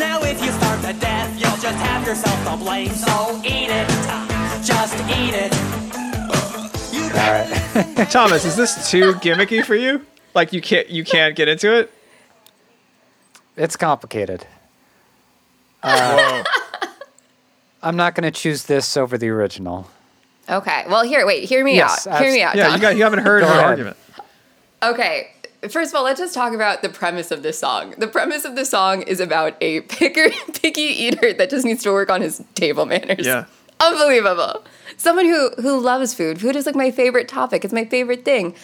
Now if you starve to death, you'll just have yourself to blame. So eat it, just eat it. All right. [laughs] Thomas, is this too gimmicky for you? Like you can't you can't get into it? It's complicated. Whoa. Uh, I'm not going to choose this over the original. Okay. Well, here, wait. Hear me Yes, out. Hear me out. Yeah, you got you haven't heard Go her argument. Okay. First of all, let's just talk about the premise of this song. The premise of this song is about a picker, [laughs] picky eater that just needs to work on his table manners. Yeah. Unbelievable. Someone who who loves food. Food is like my favorite topic. It's my favorite thing.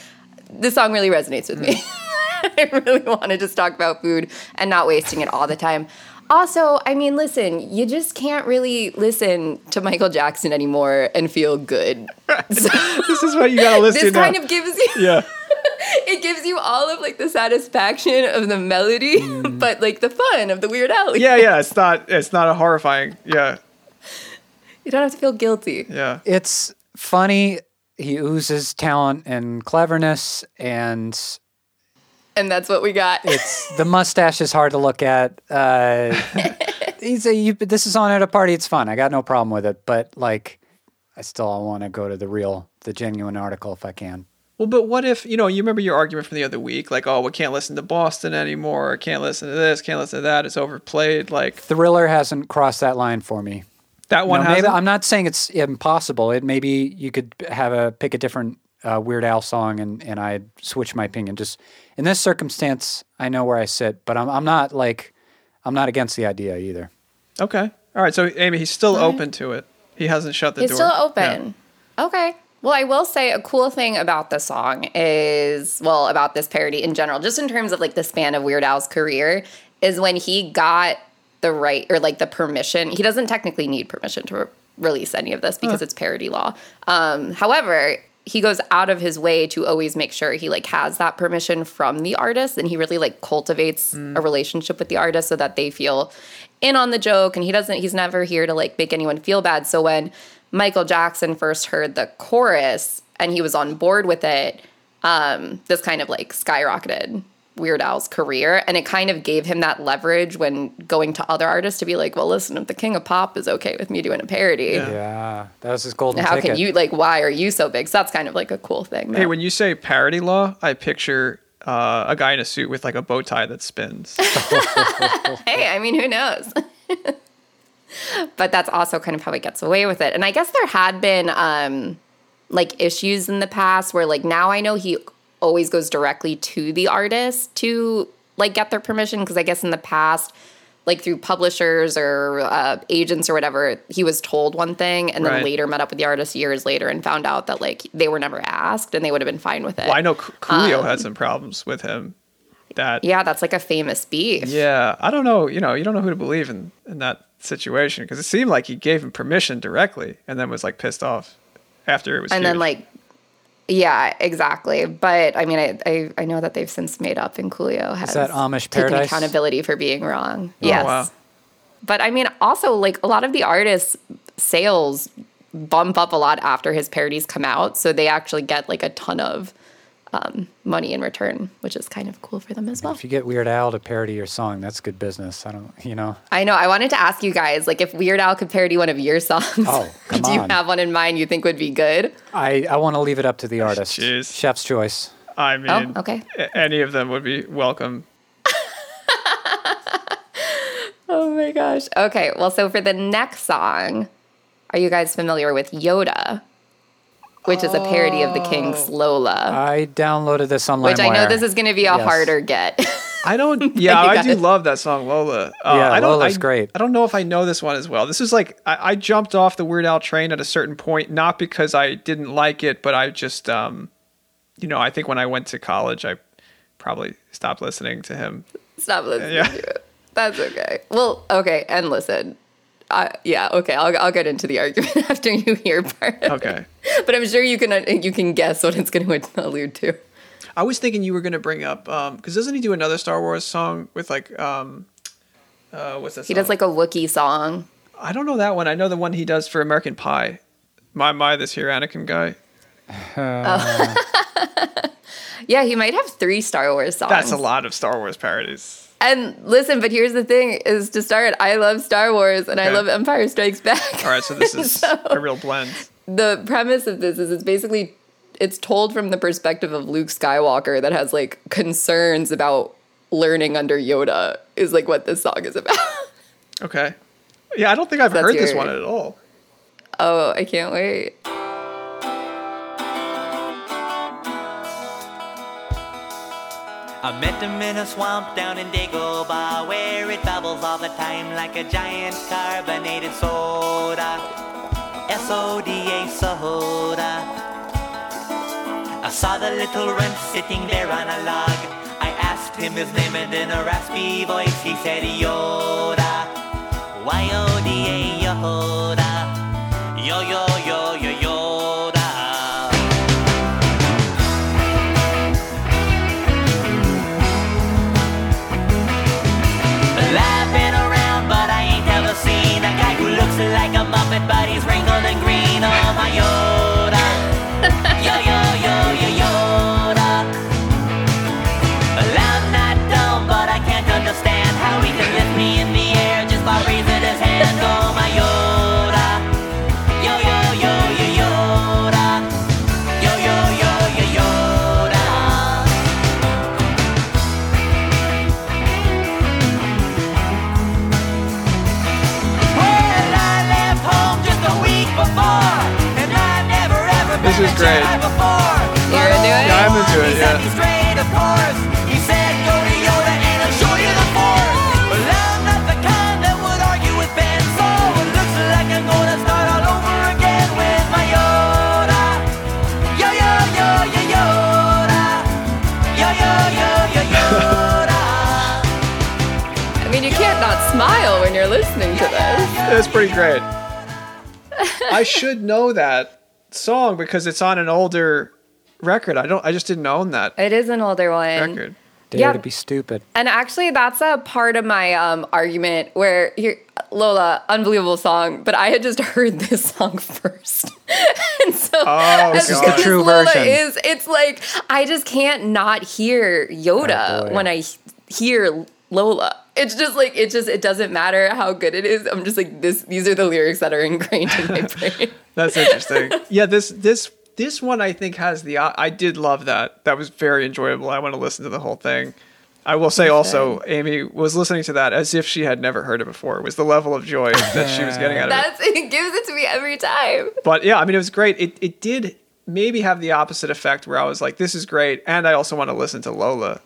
This song really resonates with me. Hmm. [laughs] I really want to just talk about food and not wasting it all the time. Also, I mean, listen, you just can't really listen to Michael Jackson anymore and feel good. So, [laughs] This is what you gotta listen this to now. kind of gives you yeah. [laughs] it gives you all of like the satisfaction of the melody, mm. [laughs] but like the fun of the Weird Al. Yeah, yeah. It's not it's not a horrifying. Yeah. You don't have to feel guilty. Yeah. It's funny. He oozes talent and cleverness, and And that's what we got. it's the mustache is hard to look at. Uh, [laughs] he's a, you, this is on at a party. It's fun. I got no problem with it, but like, I still want to go to the real, the genuine article if I can. Well, but what if you know? You remember your argument from the other week, like, oh, we can't listen to Boston anymore. Can't listen to this. Can't listen to that. It's overplayed. Like Thriller hasn't crossed that line for me. that one No, has. maybe, I'm not saying it's impossible. It maybe you could have a pick a different uh, Weird Al song and, and I switch my opinion. Just in this circumstance, I know where I sit, but I'm, I'm not like, I'm not against the idea either. Okay. All right. So Amy, he's still open to it. He hasn't shut the It's door. He's still Yeah. open. Okay. Well, I will say a cool thing about the song is, well, about this parody in general, just in terms of like the span of Weird Al's career, is when he got the right or like the permission. He doesn't technically need permission to re- release any of this because it's parody law. Um, however, he goes out of his way to always make sure he like has that permission from the artist and he really like cultivates a relationship with the artist so that they feel in on the joke and he doesn't he's never here to like make anyone feel bad. So when michael jackson first heard the chorus and he was on board with it um this kind of like skyrocketed Weird Al's career, and it kind of gave him that leverage when going to other artists to be like, "Well, listen, if the King of Pop is okay with me doing a parody, Yeah, that was his golden how ticket. can you like? Why are you so big?" So that's kind of like a cool thing. Hey, though. when you say parody law, I picture uh, a guy in a suit with like a bow tie that spins. [laughs] [laughs] hey, I mean, who knows? [laughs] but that's also kind of how he gets away with it. And I guess there had been um like issues in the past where like now I know he always goes directly to the artist to like get their permission because I guess in the past like through publishers or uh, agents or whatever, he was told one thing and then later met up with the artist years later and found out that like they were never asked and they would have been fine with it. well, I know Coolio had some problems with him. That Yeah, that's like a famous beef. Yeah, I don't know. You know, you don't know who to believe in in that situation because it seemed like he gave him permission directly, and then was like pissed off after it was. and then like yeah exactly but i mean I, I i know that they've since made up and coolio has that Amish taken Paradise? accountability for being wrong Oh, yes wow. but i mean also like a lot of the artists sales bump up a lot after his parodies come out so they actually get like a ton of um, money in return which is kind of cool for them as well if you get Weird Al to parody your song, that's good business. I don't, you know. I know. I wanted to ask you guys, like, if Weird Al could parody one of your songs, Oh, come [laughs] do you have one in mind you think would be good? I, I want to leave it up to the artist. Jeez. Chef's choice. I mean, Oh, okay. any of them would be welcome. [laughs] Oh my gosh. Okay, well, so for the next song, are you guys familiar with Yoda? Which is a parody of the Kinks' Lola. I downloaded this on which I know this is going to be a Yes. harder get. [laughs] I don't. [laughs] Yeah, I do guys. love that song, Lola. Uh, Yeah, I don't, Lola's I, great. I don't know if I know this one as well. This is like I, I jumped off the Weird Al train at a certain point, not because I didn't like it, but I just, um, you know, I think when I went to college, I probably stopped listening to him. Stop listening Yeah. to it. That's okay. Well, okay, and listen. Uh, yeah, okay. I'll, I'll get into the argument [laughs] after you hear part. Of Okay. It. But I'm sure you can uh, you can guess what it's going to allude to. I was thinking you were going to bring up because doesn't he do another Star Wars song with like um, uh, what's that? He does like a Wookiee song. I don't know that one. I know the one he does for American Pie. My my, this here Anakin guy. [laughs] Yeah, he might have three Star Wars songs. That's a lot of Star Wars parodies. And listen, but here's the thing: is to start, I love Star Wars and I love Empire Strikes Back. All right, so this [laughs] is So- a real blend. the premise of this is it's basically it's told from the perspective of Luke Skywalker that has like concerns about learning under Yoda is like what this song is about. Okay. Yeah, I don't think I've That's heard this one at all. oh, I can't wait. I met him in a swamp down in Dagobah where it bubbles all the time like a giant carbonated soda. S-O-D-A soda. I saw the little runt sitting there on a log. I asked him his name and in a raspy voice he said Yoda. Y-O-D-A Yoda. Green. Oh great. You're gonna do it? Yeah, I'm gonna do it, yeah. smile when you're listening to this. That's pretty great. I should know that song because it's on an older record. I don't. I just didn't own that It is an older one. record. Dare Yeah. to be stupid. And actually, that's a part of my um, argument where here, Lola, unbelievable song, but I had just [laughs] heard this song first. [laughs] and so, Oh, This is the true Lola version. Is it's like I just can't not hear Yoda Oh, when I hear Lola. It's just like it just it doesn't matter how good it is. I'm just like this. These are the lyrics that are ingrained in my [laughs] brain. That's interesting. [laughs] yeah, this this this one I think has the. Uh, I did love that. That was very enjoyable. I want to listen to the whole thing. I will say also, Amy was listening to that as if she had never heard it before. It was the level of joy that she was getting out of it. That's [laughs] it gives it to me every time. But yeah, I mean, it was great. It it did maybe have the opposite effect where I was like, this is great, and I also want to listen to Lola.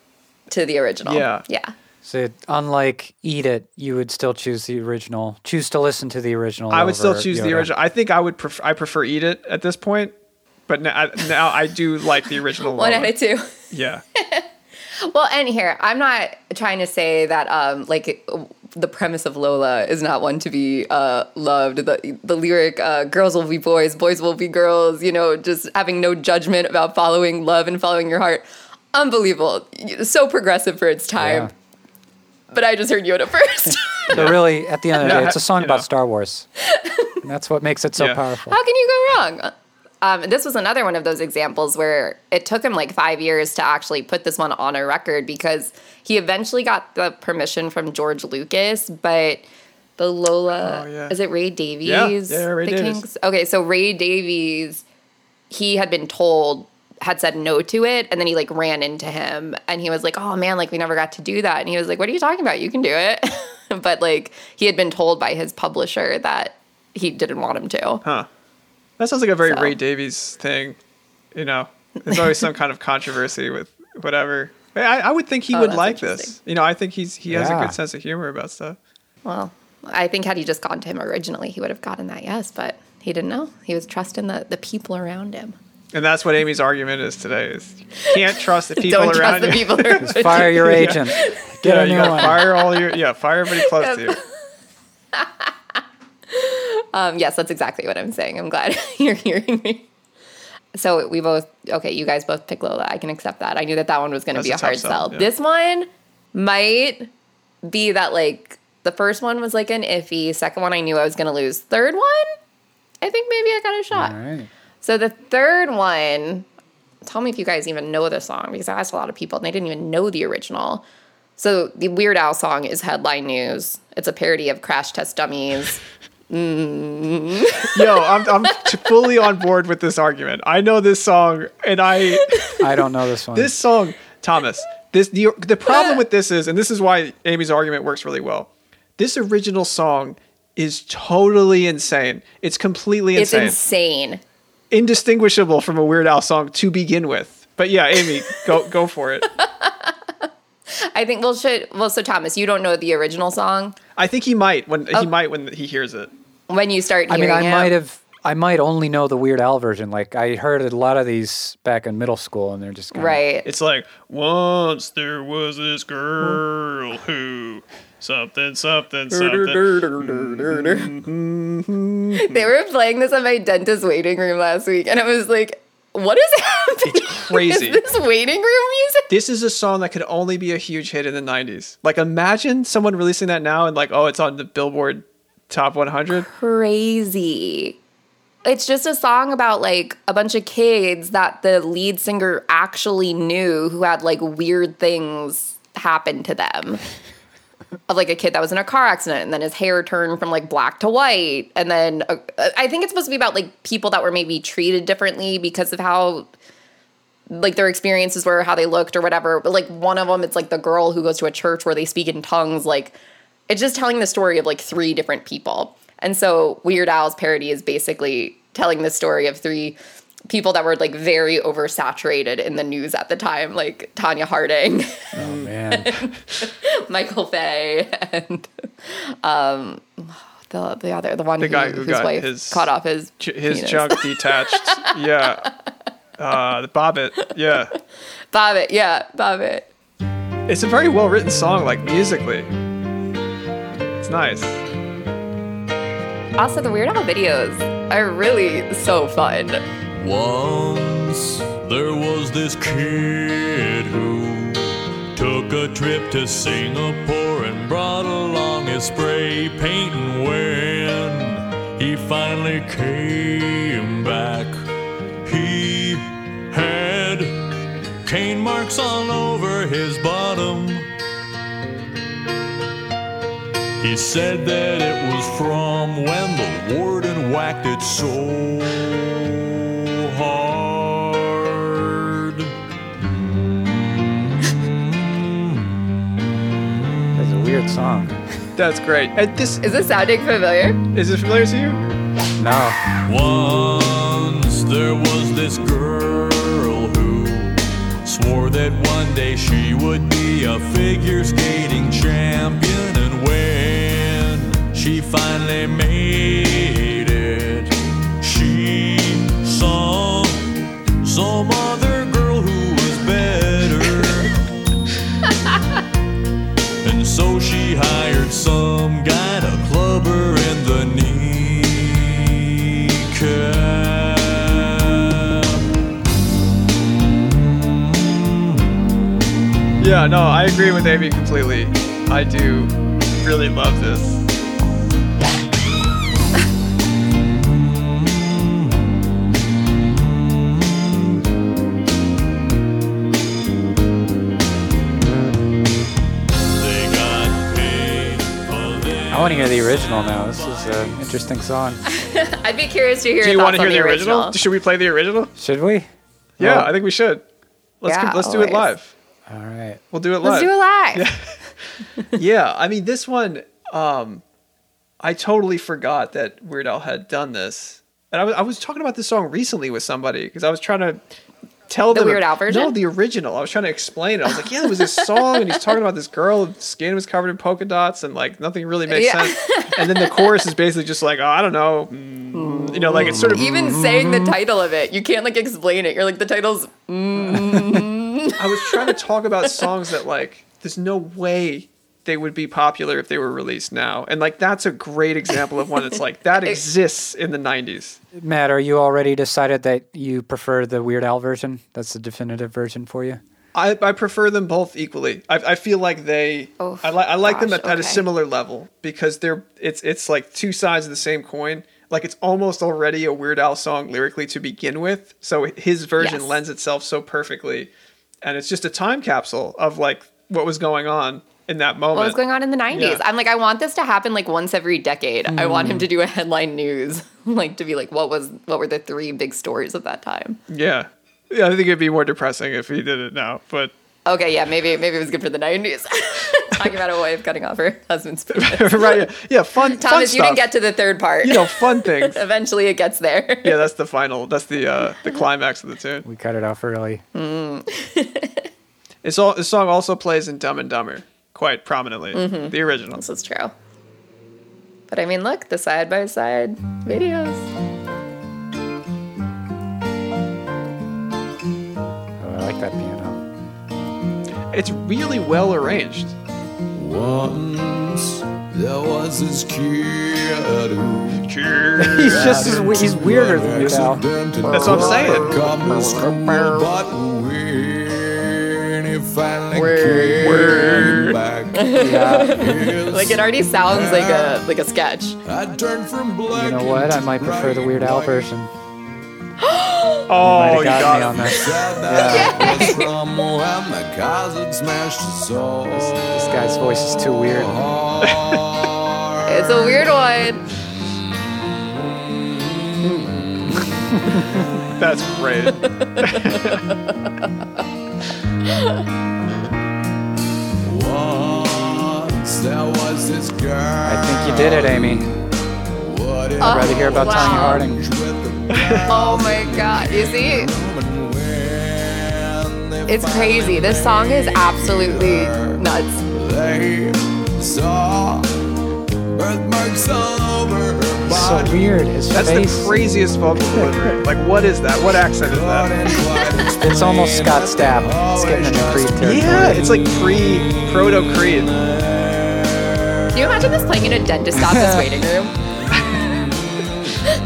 To the original. Yeah. Yeah. So unlike Eat It, you would still choose the original. Choose to listen to the original. I would still over choose the original. I think I would prefer. I prefer Eat It at this point, but now, I- now I do like the original. [laughs] One Lola. out of two. [laughs] Yeah. [laughs] Well, and here, I'm not trying to say that um like the premise of Lola is not one to be uh loved. The the lyric uh girls will be boys, boys will be girls, you know, just having no judgment about following love and following your heart. Unbelievable. So progressive for its time. Yeah. But I just heard Yoda [laughs] first. So really, at the end of the Yeah, day, it's a song about know. Star Wars. And [laughs] that's what makes it so Yeah. powerful. How can you go wrong? Um, this was another one of those examples where it took him like five years to actually put this one on a record because he eventually got the permission from George Lucas, but the Lola Oh, yeah. is it Ray Davies? Yeah, yeah, Ray the Davies. Kinks? Okay, so Ray Davies, he had been told had said no to it and then he like ran into him and he was like oh man like we never got to do that and he was like what are you talking about you can do it [laughs] but like he had been told by his publisher that he didn't want him to Huh. That sounds like a very So. Ray Davies thing. You know, there's always some kind of controversy with whatever. I, I would think he Oh, would like this. You know, I think he's he has a good sense of humor about stuff. Well, I think had he just gone to him originally, he would have gotten that yes, but he didn't know. He was trusting the, the people around him. And that's what Amy's argument is today: is you can't trust the [laughs] people Don't around trust the people around you. Fire your [laughs] agent. Get yeah, a new one. fire all your yeah, fire everybody close to you. [laughs] Um, yes, that's exactly what I'm saying. I'm glad you're hearing me. So we both okay. You guys both pick Lola. I can accept that. I knew that that one was going to be a a hard sell, sell. yeah. This one might be that like the first one was like an iffy. Second one I knew I was going to lose. Third one, I think maybe I got a shot. All right. So the third one, tell me if you guys even know the song because I asked a lot of people and they didn't even know the original. So the Weird Al song is Headline News. It's a parody of Crash Test Dummies. Yo, I'm I'm t- fully on board with this argument. I know this song, and I I don't know this one. this song, Thomas. This the the problem [laughs] with this is, and this is why Amy's argument works really well. This original song is totally insane. It's completely insane. It's insane, insane. Indistinguishable from a Weird Al song to begin with. But yeah, Amy, go [laughs] go for it. I think well should well so Thomas, you don't know the original song I think he might when Oh. he might when he hears it. when you start I mean, I it. might have. I might only know the Weird Al version. Like I heard a lot of these back in middle school, and they're just kinda, right. It's like once there was this girl who something something something. Mm-hmm. They were playing this in my dentist waiting room last week and I was like, what is happening? It's crazy. [laughs] Is this waiting room music? This is a song that could only be a huge hit in the 90s. Like imagine someone releasing that now and like oh it's on the Billboard Top 100. crazy. It's just a song about like a bunch of kids that the lead singer actually knew who had like weird things happen to them. Of like a kid that was in a car accident and then his hair turned from like black to white. And then uh, I think it's supposed to be about like people that were maybe treated differently because of how like their experiences were, how they looked or whatever. But like one of them, it's like the girl who goes to a church where they speak in tongues. Like it's just telling the story of like three different people. And so Weird Al's parody is basically telling the story of three people that were like very oversaturated in the news at the time, like Tonya Harding, Oh [laughs] man. [laughs] Michael Fay, and um, the the other the one The who, guy who whose got wife his- cut off his J- His penis. junk [laughs] detached. Yeah. Uh the Bobbitt. Yeah. Bobbitt, yeah, Bobbitt. It's a very well written song like musically. It's nice. Also, the Weird Al videos are really so fun. Once there was this kid who took a trip to Singapore and brought along his spray paint. And when he finally came back, he had cane marks all over his bottom. He said that it was from when the warden whacked it so hard. It's a weird song. That's great. And this Is this sounding familiar? is this familiar to you? No. Once there was this girl who swore that one day she would be a figure skating champion, and when she finally made Yeah, no, I agree with Amy completely. I do really love this. They got paid for this. I want to hear the original now. This is an interesting song. [laughs] I'd be curious to hear Do you want to hear on the original? Should we play the original? Should we? Yeah, Well- I think we should. Let's Yeah, let's do it always. live. All right. We'll do it live. Let's do it live. [laughs] yeah, I mean this one, um, I totally forgot that Weird Al had done this, and I was I was talking about this song recently with somebody because I was trying to tell The them Weird Al version? No, the original. I was trying to explain it. I was like, yeah, there was this song, and he's talking about this girl, whose skin was covered in polka dots, and like nothing really makes Yeah. sense. And then the chorus is basically just like, oh, I don't know, mm, you know, like it's sort of. Even saying the title of it, you can't like explain it. You're like the title's I was trying to talk about [laughs] songs that like there's no way they would be popular if they were released now. And like that's a great example of one that's like that [laughs] exists in the 90s. Matt, are you already decided that you prefer the Weird Al version? That's the definitive version for you? I, I prefer them both equally. I, I feel like they Oh, I, li- I like them gosh, at, at a similar level because they're it's it's like two sides of the same coin. Like it's almost already a Weird Al song lyrically to begin with. So his version Yes. lends itself so perfectly. And it's just a time capsule of like what was going on in that moment. what was going on in the 90s. Yeah. I'm like, I want this to happen like once every decade. I want him mm. to do a headline news, [laughs] like to be like, what was what were the three big stories of that time? Yeah. Yeah, I think it'd be more depressing if he did it now. But Okay, yeah, maybe maybe it was good for the 90s. [laughs] Talking about a way of cutting off her husband's [laughs] penis. right, yeah, yeah fun. fun Thomas, you stuff. didn't get to the third part. you know fun [laughs] things. Eventually, it gets there. yeah, that's the final. That's the uh, the climax of the tune. We cut it off early. [laughs] It's all. This song also plays in Dumb and Dumber quite prominently. Mm-hmm. The original. This is true. But I mean, look, the side by side videos. Oh, I like that piano. It's really well arranged. Once there was this kid who He's just as, we- he's weirder than Weird Al. [laughs] That's what I'm saying. Come to school, but when he finally Word. came back, [laughs] Yeah. Like it already sounds like a like a sketch. I turned from black. You know what? I might prefer the Weird Al white. version. [gasps] Oh, Might you have got got me on this. That [laughs] was [laughs] from when the cars had smashed his soul. This guy's voice is too weird. [laughs] It's a weird one. That's great. Once there was this girl. I think you did it, Amy. What if I'd rather hear about oh, wow. Tonya Harding. Oh my god. You see? woman when they It's crazy. This song is absolutely nuts. They saw birthmarks over So weird. His That's face. the craziest vocal delivery. Like, what is that? What accent is that? [laughs] It's almost Scott Stapp. It's getting into Creed territory. Yeah, it's like pre proto Creed. Can you imagine this playing in a dentist office [laughs] waiting room?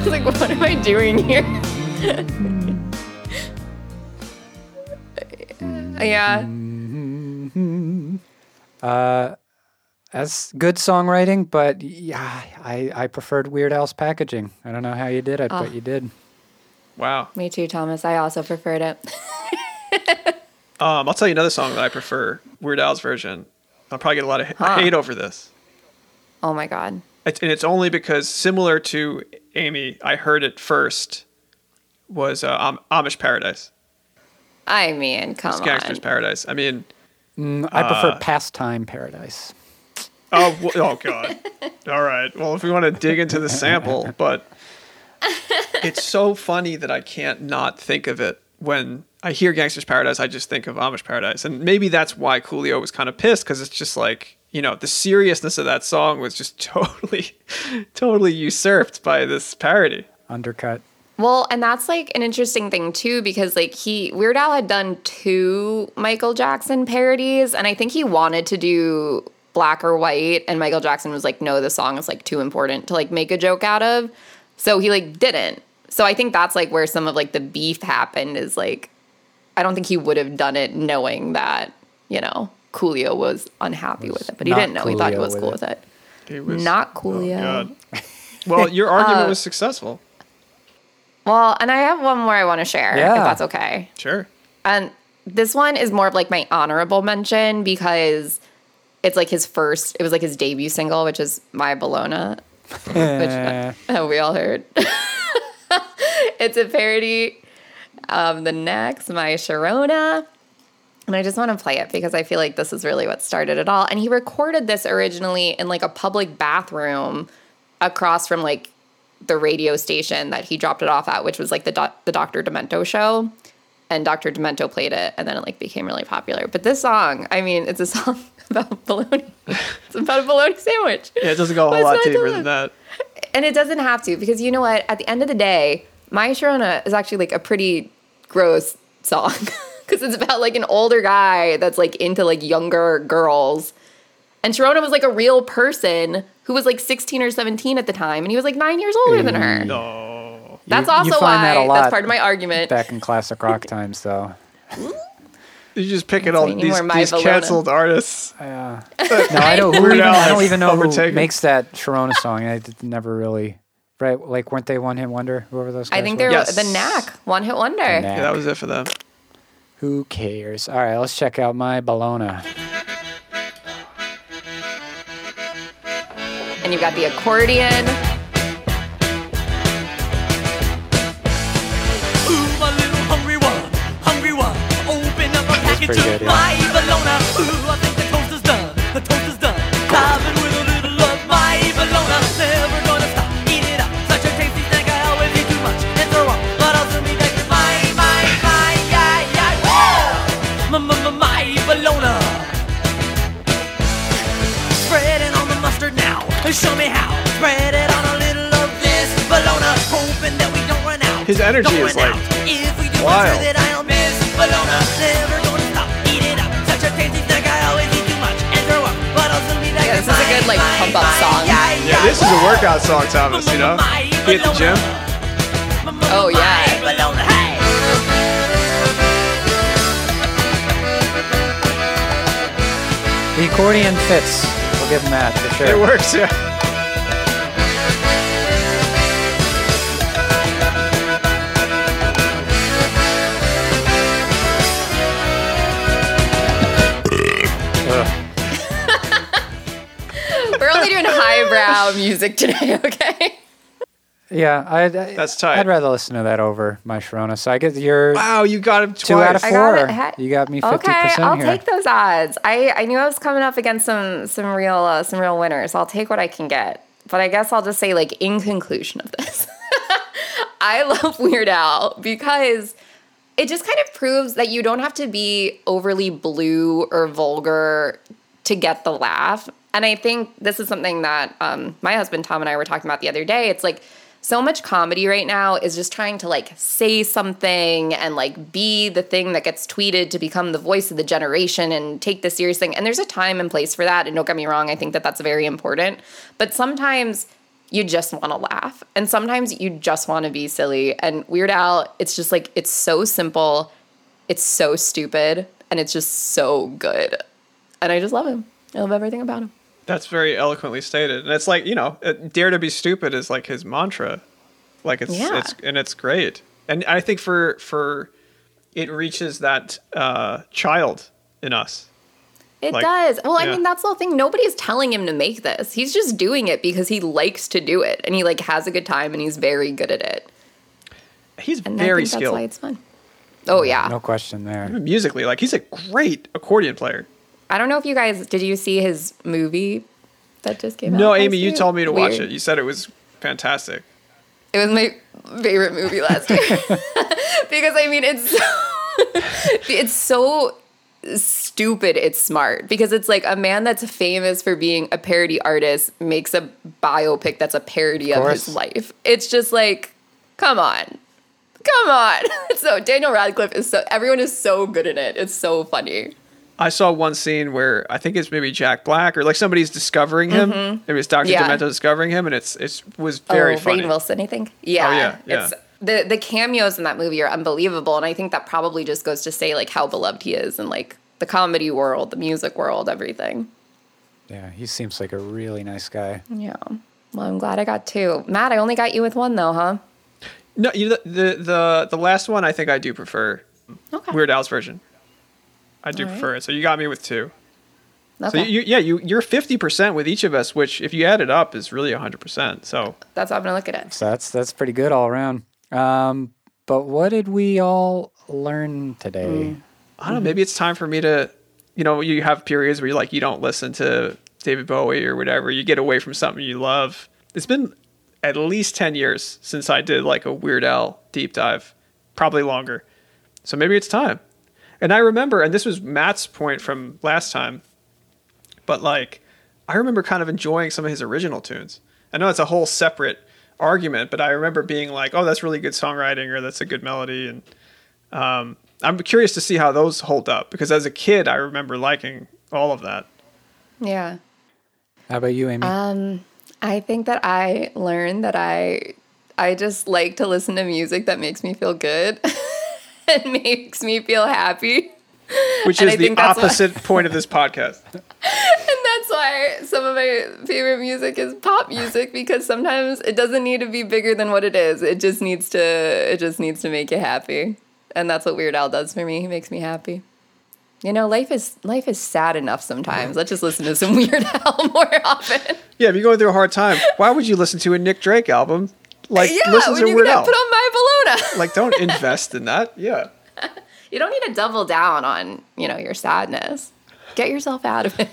Was [laughs] like, what am I doing here? yeah. Uh, That's good songwriting, but yeah, I, I preferred Weird Al's packaging. I don't know how you did it, but you did. Wow. Me too, Thomas. I also preferred it. [laughs] Um, I'll tell you another song that I prefer, Weird Al's version. I'll probably get a lot of h- hate over this. Oh my god. It's, and it's only because, similar to Amy, I heard it first, was uh, Am- Amish Paradise. I mean, come It's Gangsta's on. Paradise. I mean, I prefer Pastime Paradise. oh, w- oh God. [laughs] All right. Well, if we want to dig into the sample, [laughs] but it's so funny that I can't not think of it when I hear Gangsta's Paradise. I just think of Amish Paradise, and maybe that's why Coolio was kind of pissed because it's just like you know the seriousness of that song was just [laughs] totally, totally usurped by this parody. Undercut. Well, and that's like an interesting thing too, because like he Weird Al had done two Michael Jackson parodies, and I think he wanted to do Black or White, and Michael Jackson was like, "No, the song is like too important to like make a joke out of," so he like didn't. So I think that's like where some of like the beef happened. Is like, I don't think he would have done it knowing that you know Coolio was unhappy with it, but he didn't know. He thought he Coolio was with cool it. with it. It was Not oh, Coolio. God. [laughs] Well, your argument Uh, was successful. well, and I have one more I want to share, Yeah. if that's okay. Sure. And this one is more of like my honorable mention because it's like his first, it was like his debut single, which is My Bologna, which uh, [laughs] [laughs] we all heard. it's a parody of the next, My Sharona. And I just want to play it because I feel like this is really what started it all. And he recorded this originally in like a public bathroom across from like the radio station that he dropped it off at, which was like the doc- the Dr. Demento show. And Dr. Demento played it, and then it like became really popular. But this song, I mean, it's a song [laughs] about bologna. it's about a bologna sandwich. Yeah, it doesn't go a whole lot deeper than that. And it doesn't have to because you know what? At the end of the day, My Sharona is actually like a pretty gross song [laughs] because it's about like an older guy that's like into like younger girls. And Sharona was like a real person who was like 16 or 17 at the time, and he was like nine years older than her. Mm. No. That's You- you also find why that a lot that's part of my argument. back in classic rock times, though. You're just picking all these, these canceled artists. Yeah. No, I don't. [laughs] Who even, I don't even know who makes that Sharona song. I never really. Right, like weren't they one hit wonder? Whoever those guys I think were? they're Yes. the Knack, one hit wonder. Knack. Yeah, that was it for them. Who cares? All right, let's check out my Bologna. And you've got the accordion. Ooh, my little hungry one, hungry one. Open up a package pretty of good, yeah. Show me how. Spread it on a little of this bologna. Hoping that we don't run out. His energy Don't is, like, out. If we do wild. ensure that I'll miss bologna. Never gonna stop. Eat it up. Such a tasty snack. I always eat too much and throw up. But I'll soon be back Yeah, this is a good, like, pump-up song. Yeah, Yeah, this is a workout song, Thomas, you know? Be at the gym. Oh, yeah. Bologna. Hey! The accordion fits. We'll give him that for sure. It works, yeah. We're only doing highbrow music today, [laughs] okay? Yeah, I, I, That's tight. I'd rather listen to that over my Sharona. So I get your Wow, you got him twice. two out of I four. got it. You got me fifty Okay, percent I'll here. take those odds. I, I knew I was coming up against some some real uh, some real winners. I'll take what I can get. But I guess I'll just say like in conclusion of this. [laughs] I love Weird Al because it just kind of proves that you don't have to be overly blue or vulgar to get the laugh. And I think this is something that um, my husband Tom and I were talking about the other day. It's like so much comedy right now is just trying to like say something and like be the thing that gets tweeted to become the voice of the generation and take the serious thing. And there's a time and place for that. And don't get me wrong, I think that that's very important. But sometimes you just want to laugh. And sometimes you just want to be silly. And Weird Al, it's just like, it's so simple, it's so stupid, and it's just so good. And I just love him. I love everything about him. That's very eloquently stated, and it's like you know, uh, "Dare to be stupid" is like his mantra. Like it's Yeah. it's and it's great, and I think for for it reaches that uh, child in us. It Like, does. Well, I mean, that's the whole thing. Nobody's telling him to make this. He's just doing it because he likes to do it, and he like has a good time, and he's very good at it. He's And very I think that's skilled why it's fun. Oh yeah. No question there. musically. Like he's a great accordion player. I don't know if you guys did. You see his movie that just came out? No, Amy, you told me to watch it. You said it was fantastic. It was my favorite movie last year [laughs] because I mean it's so, [laughs] it's so stupid. It's smart because it's like a man that's famous for being a parody artist makes a biopic that's a parody of, his life. It's just like, come on, come on. [laughs] so Daniel Radcliffe is so everyone is so good in it. It's so funny. I saw one scene where I think it's maybe Jack Black or like somebody's discovering him. Maybe it's Doctor Mm-hmm. Yeah. Demento discovering him, and it's it was very oh, funny. Rainn Wilson, I think. Yeah, Oh, yeah, yeah. It's the the cameos in that movie are unbelievable, and I think that probably just goes to say like how beloved he is in like the comedy world, the music world, everything. Yeah, he seems like a really nice guy. Yeah. Well, I'm glad I got two. Matt, I only got you with one though, huh? No, you, the, the the the last one I think I do prefer Okay. Weird Al's version. I do All right. prefer it. So you got me with two. Okay. So you, yeah, you you're fifty percent with each of us, which if you add it up is really hundred percent. So That's how I'm gonna look at it. So that's that's pretty good all around. Um, but what did we all learn today? Mm. I don't know. Maybe it's time for me to, you know, you have periods where you like you don't listen to David Bowie or whatever. You get away from something you love. It's been at least ten years since I did like a Weird Al deep dive, probably longer. So maybe it's time. And I remember, and this was Matt's point from last time, but like I remember kind of enjoying some of his original tunes. I know it's a whole separate argument, but I remember being like, "Oh, that's really good songwriting," or "That's a good melody," and um, I'm curious to see how those hold up because as a kid, I remember liking all of that. Yeah. How about you, Amy? Um, I think that I learned that I I just like to listen to music that makes me feel good [laughs] and [laughs] makes me feel happy. Which And is the that's why- opposite point of this podcast. [laughs] And that's why some of my favorite music is pop music because sometimes it doesn't need to be bigger than what it is. It just needs to it just needs to make you happy. And that's what Weird Al does for me. He makes me happy. You know, life is life is sad enough sometimes. Let's just listen to some [laughs] Weird Al more often. Yeah, if you're going through a hard time, why would you listen to a Nick Drake album? Like, yeah, listen when to you Weird can Al. put on my Bologna. Like, don't invest in that. Yeah. [laughs] You don't need to double down on, you know, your sadness. Get yourself out of it.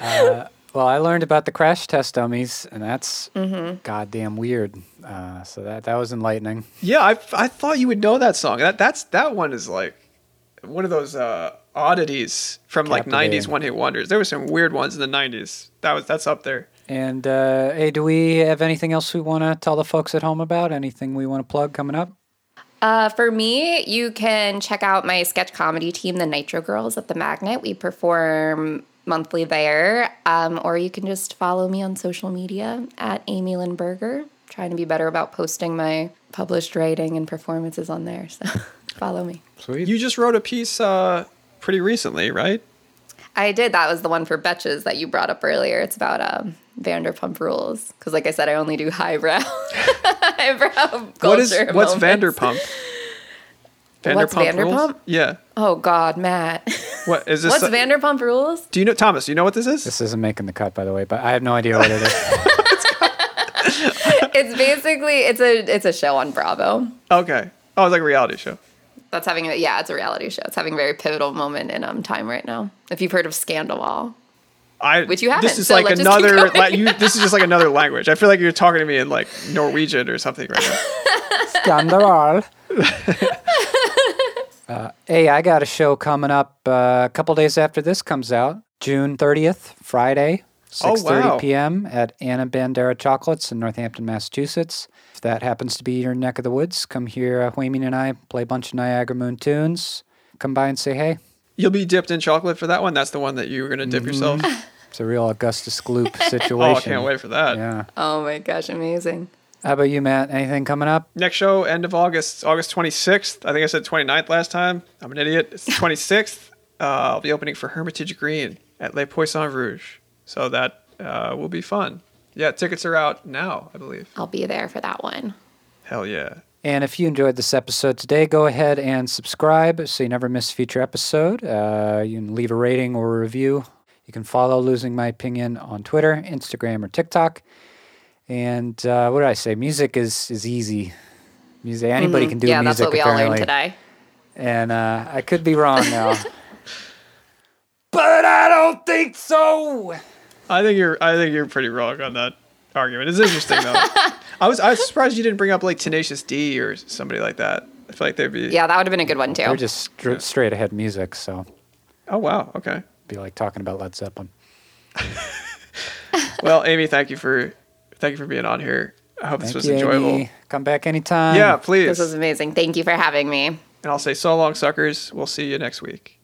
[laughs] well, I learned about the crash test dummies, and that's Mm-hmm. goddamn weird. Uh, so that that was enlightening. Yeah, I, I thought you would know that song. That that's that one is like one of those uh, oddities from like '90s one hit wonders. There were some weird ones in the '90s. That was that's up there. And uh, hey, do we have anything else we want to tell the folks at home about? Anything we want to plug coming up? Uh, for me, you can check out my sketch comedy team, the Nitro Girls at the Magnet. We perform monthly there. Um, or you can just follow me on social media at Amy Lynne Berger. Trying to be better about posting my published writing and performances on there. So [laughs] follow me. Sweet. You just wrote a piece uh, pretty recently, right? I did. That was the one for Betches that you brought up earlier. It's about um, Vanderpump Rules. Because, like I said, I only do highbrow, [laughs] highbrow culture. what is what's moments. Vanderpump? What's rules? Yeah. Oh God, Matt. What is this? [laughs] What's Vanderpump Rules? Do you know Thomas? Do you know what this is? This isn't making the cut, by the way, but I have no idea what it is. [laughs] It's basically it's a it's a show on Bravo. Okay. Oh, it's like a reality show. That's having a yeah, it's a reality show. It's having a very pivotal moment in um time right now. If you've heard of Scandal I Which you haven't, This is so like let's just keep another. going. Like, you, this is just like another language. I feel like you're talking to me in like Norwegian or something right now. [laughs] Scandal. [laughs] uh, hey, I got a show coming up uh, a couple days after this comes out, June 30th, Friday, Oh, 6:30 wow. p.m. at Anna Bandera Chocolates in Northampton, Massachusetts. If that happens to be your neck of the woods, come here. Uh, Waymin and I play a bunch of Niagara Moon tunes. Come by and say hey. You'll be dipped in chocolate for that one. That's the one that you were gonna dip yourself. [laughs] It's a real Augustus Gloop [laughs] Oh, situation. I can't wait for that. Yeah. Oh my gosh, amazing. How about you, Matt? Anything coming up? Next show, end of August, August 26th. I think I said 29th last time. I'm an idiot. It's the [laughs] 26th. Uh, I'll be opening for Hermitage Green at Les Poissons Rouge. So that uh, will be fun. Yeah, tickets are out now, I believe. I'll be there for that one. Hell yeah. And if you enjoyed this episode today, go ahead and subscribe so you never miss a future episode. Uh, you can leave a rating or a review. You can follow Losing My Opinion on Twitter, Instagram, or TikTok. And uh, what did I say? Music is, is easy. Music anybody can do Mm-hmm. yeah, music. that's what we apparently. all learned today. And uh, I could be wrong now. [laughs] but I don't think so. I think you're I think you're pretty wrong on that argument. It's interesting though. [laughs] I was I was surprised you didn't bring up like Tenacious D or somebody like that. I feel like they'd be Yeah, that would have been a good one too. They're just str- straight ahead music, so Oh wow, okay. be like talking about Led Zeppelin. [laughs] Well, Amy, thank you for thank you for being on here. I hope this was you, enjoyable. Amy. Come back anytime. Yeah, please. This was amazing. Thank you for having me. and I'll say so long, suckers. We'll see you next week.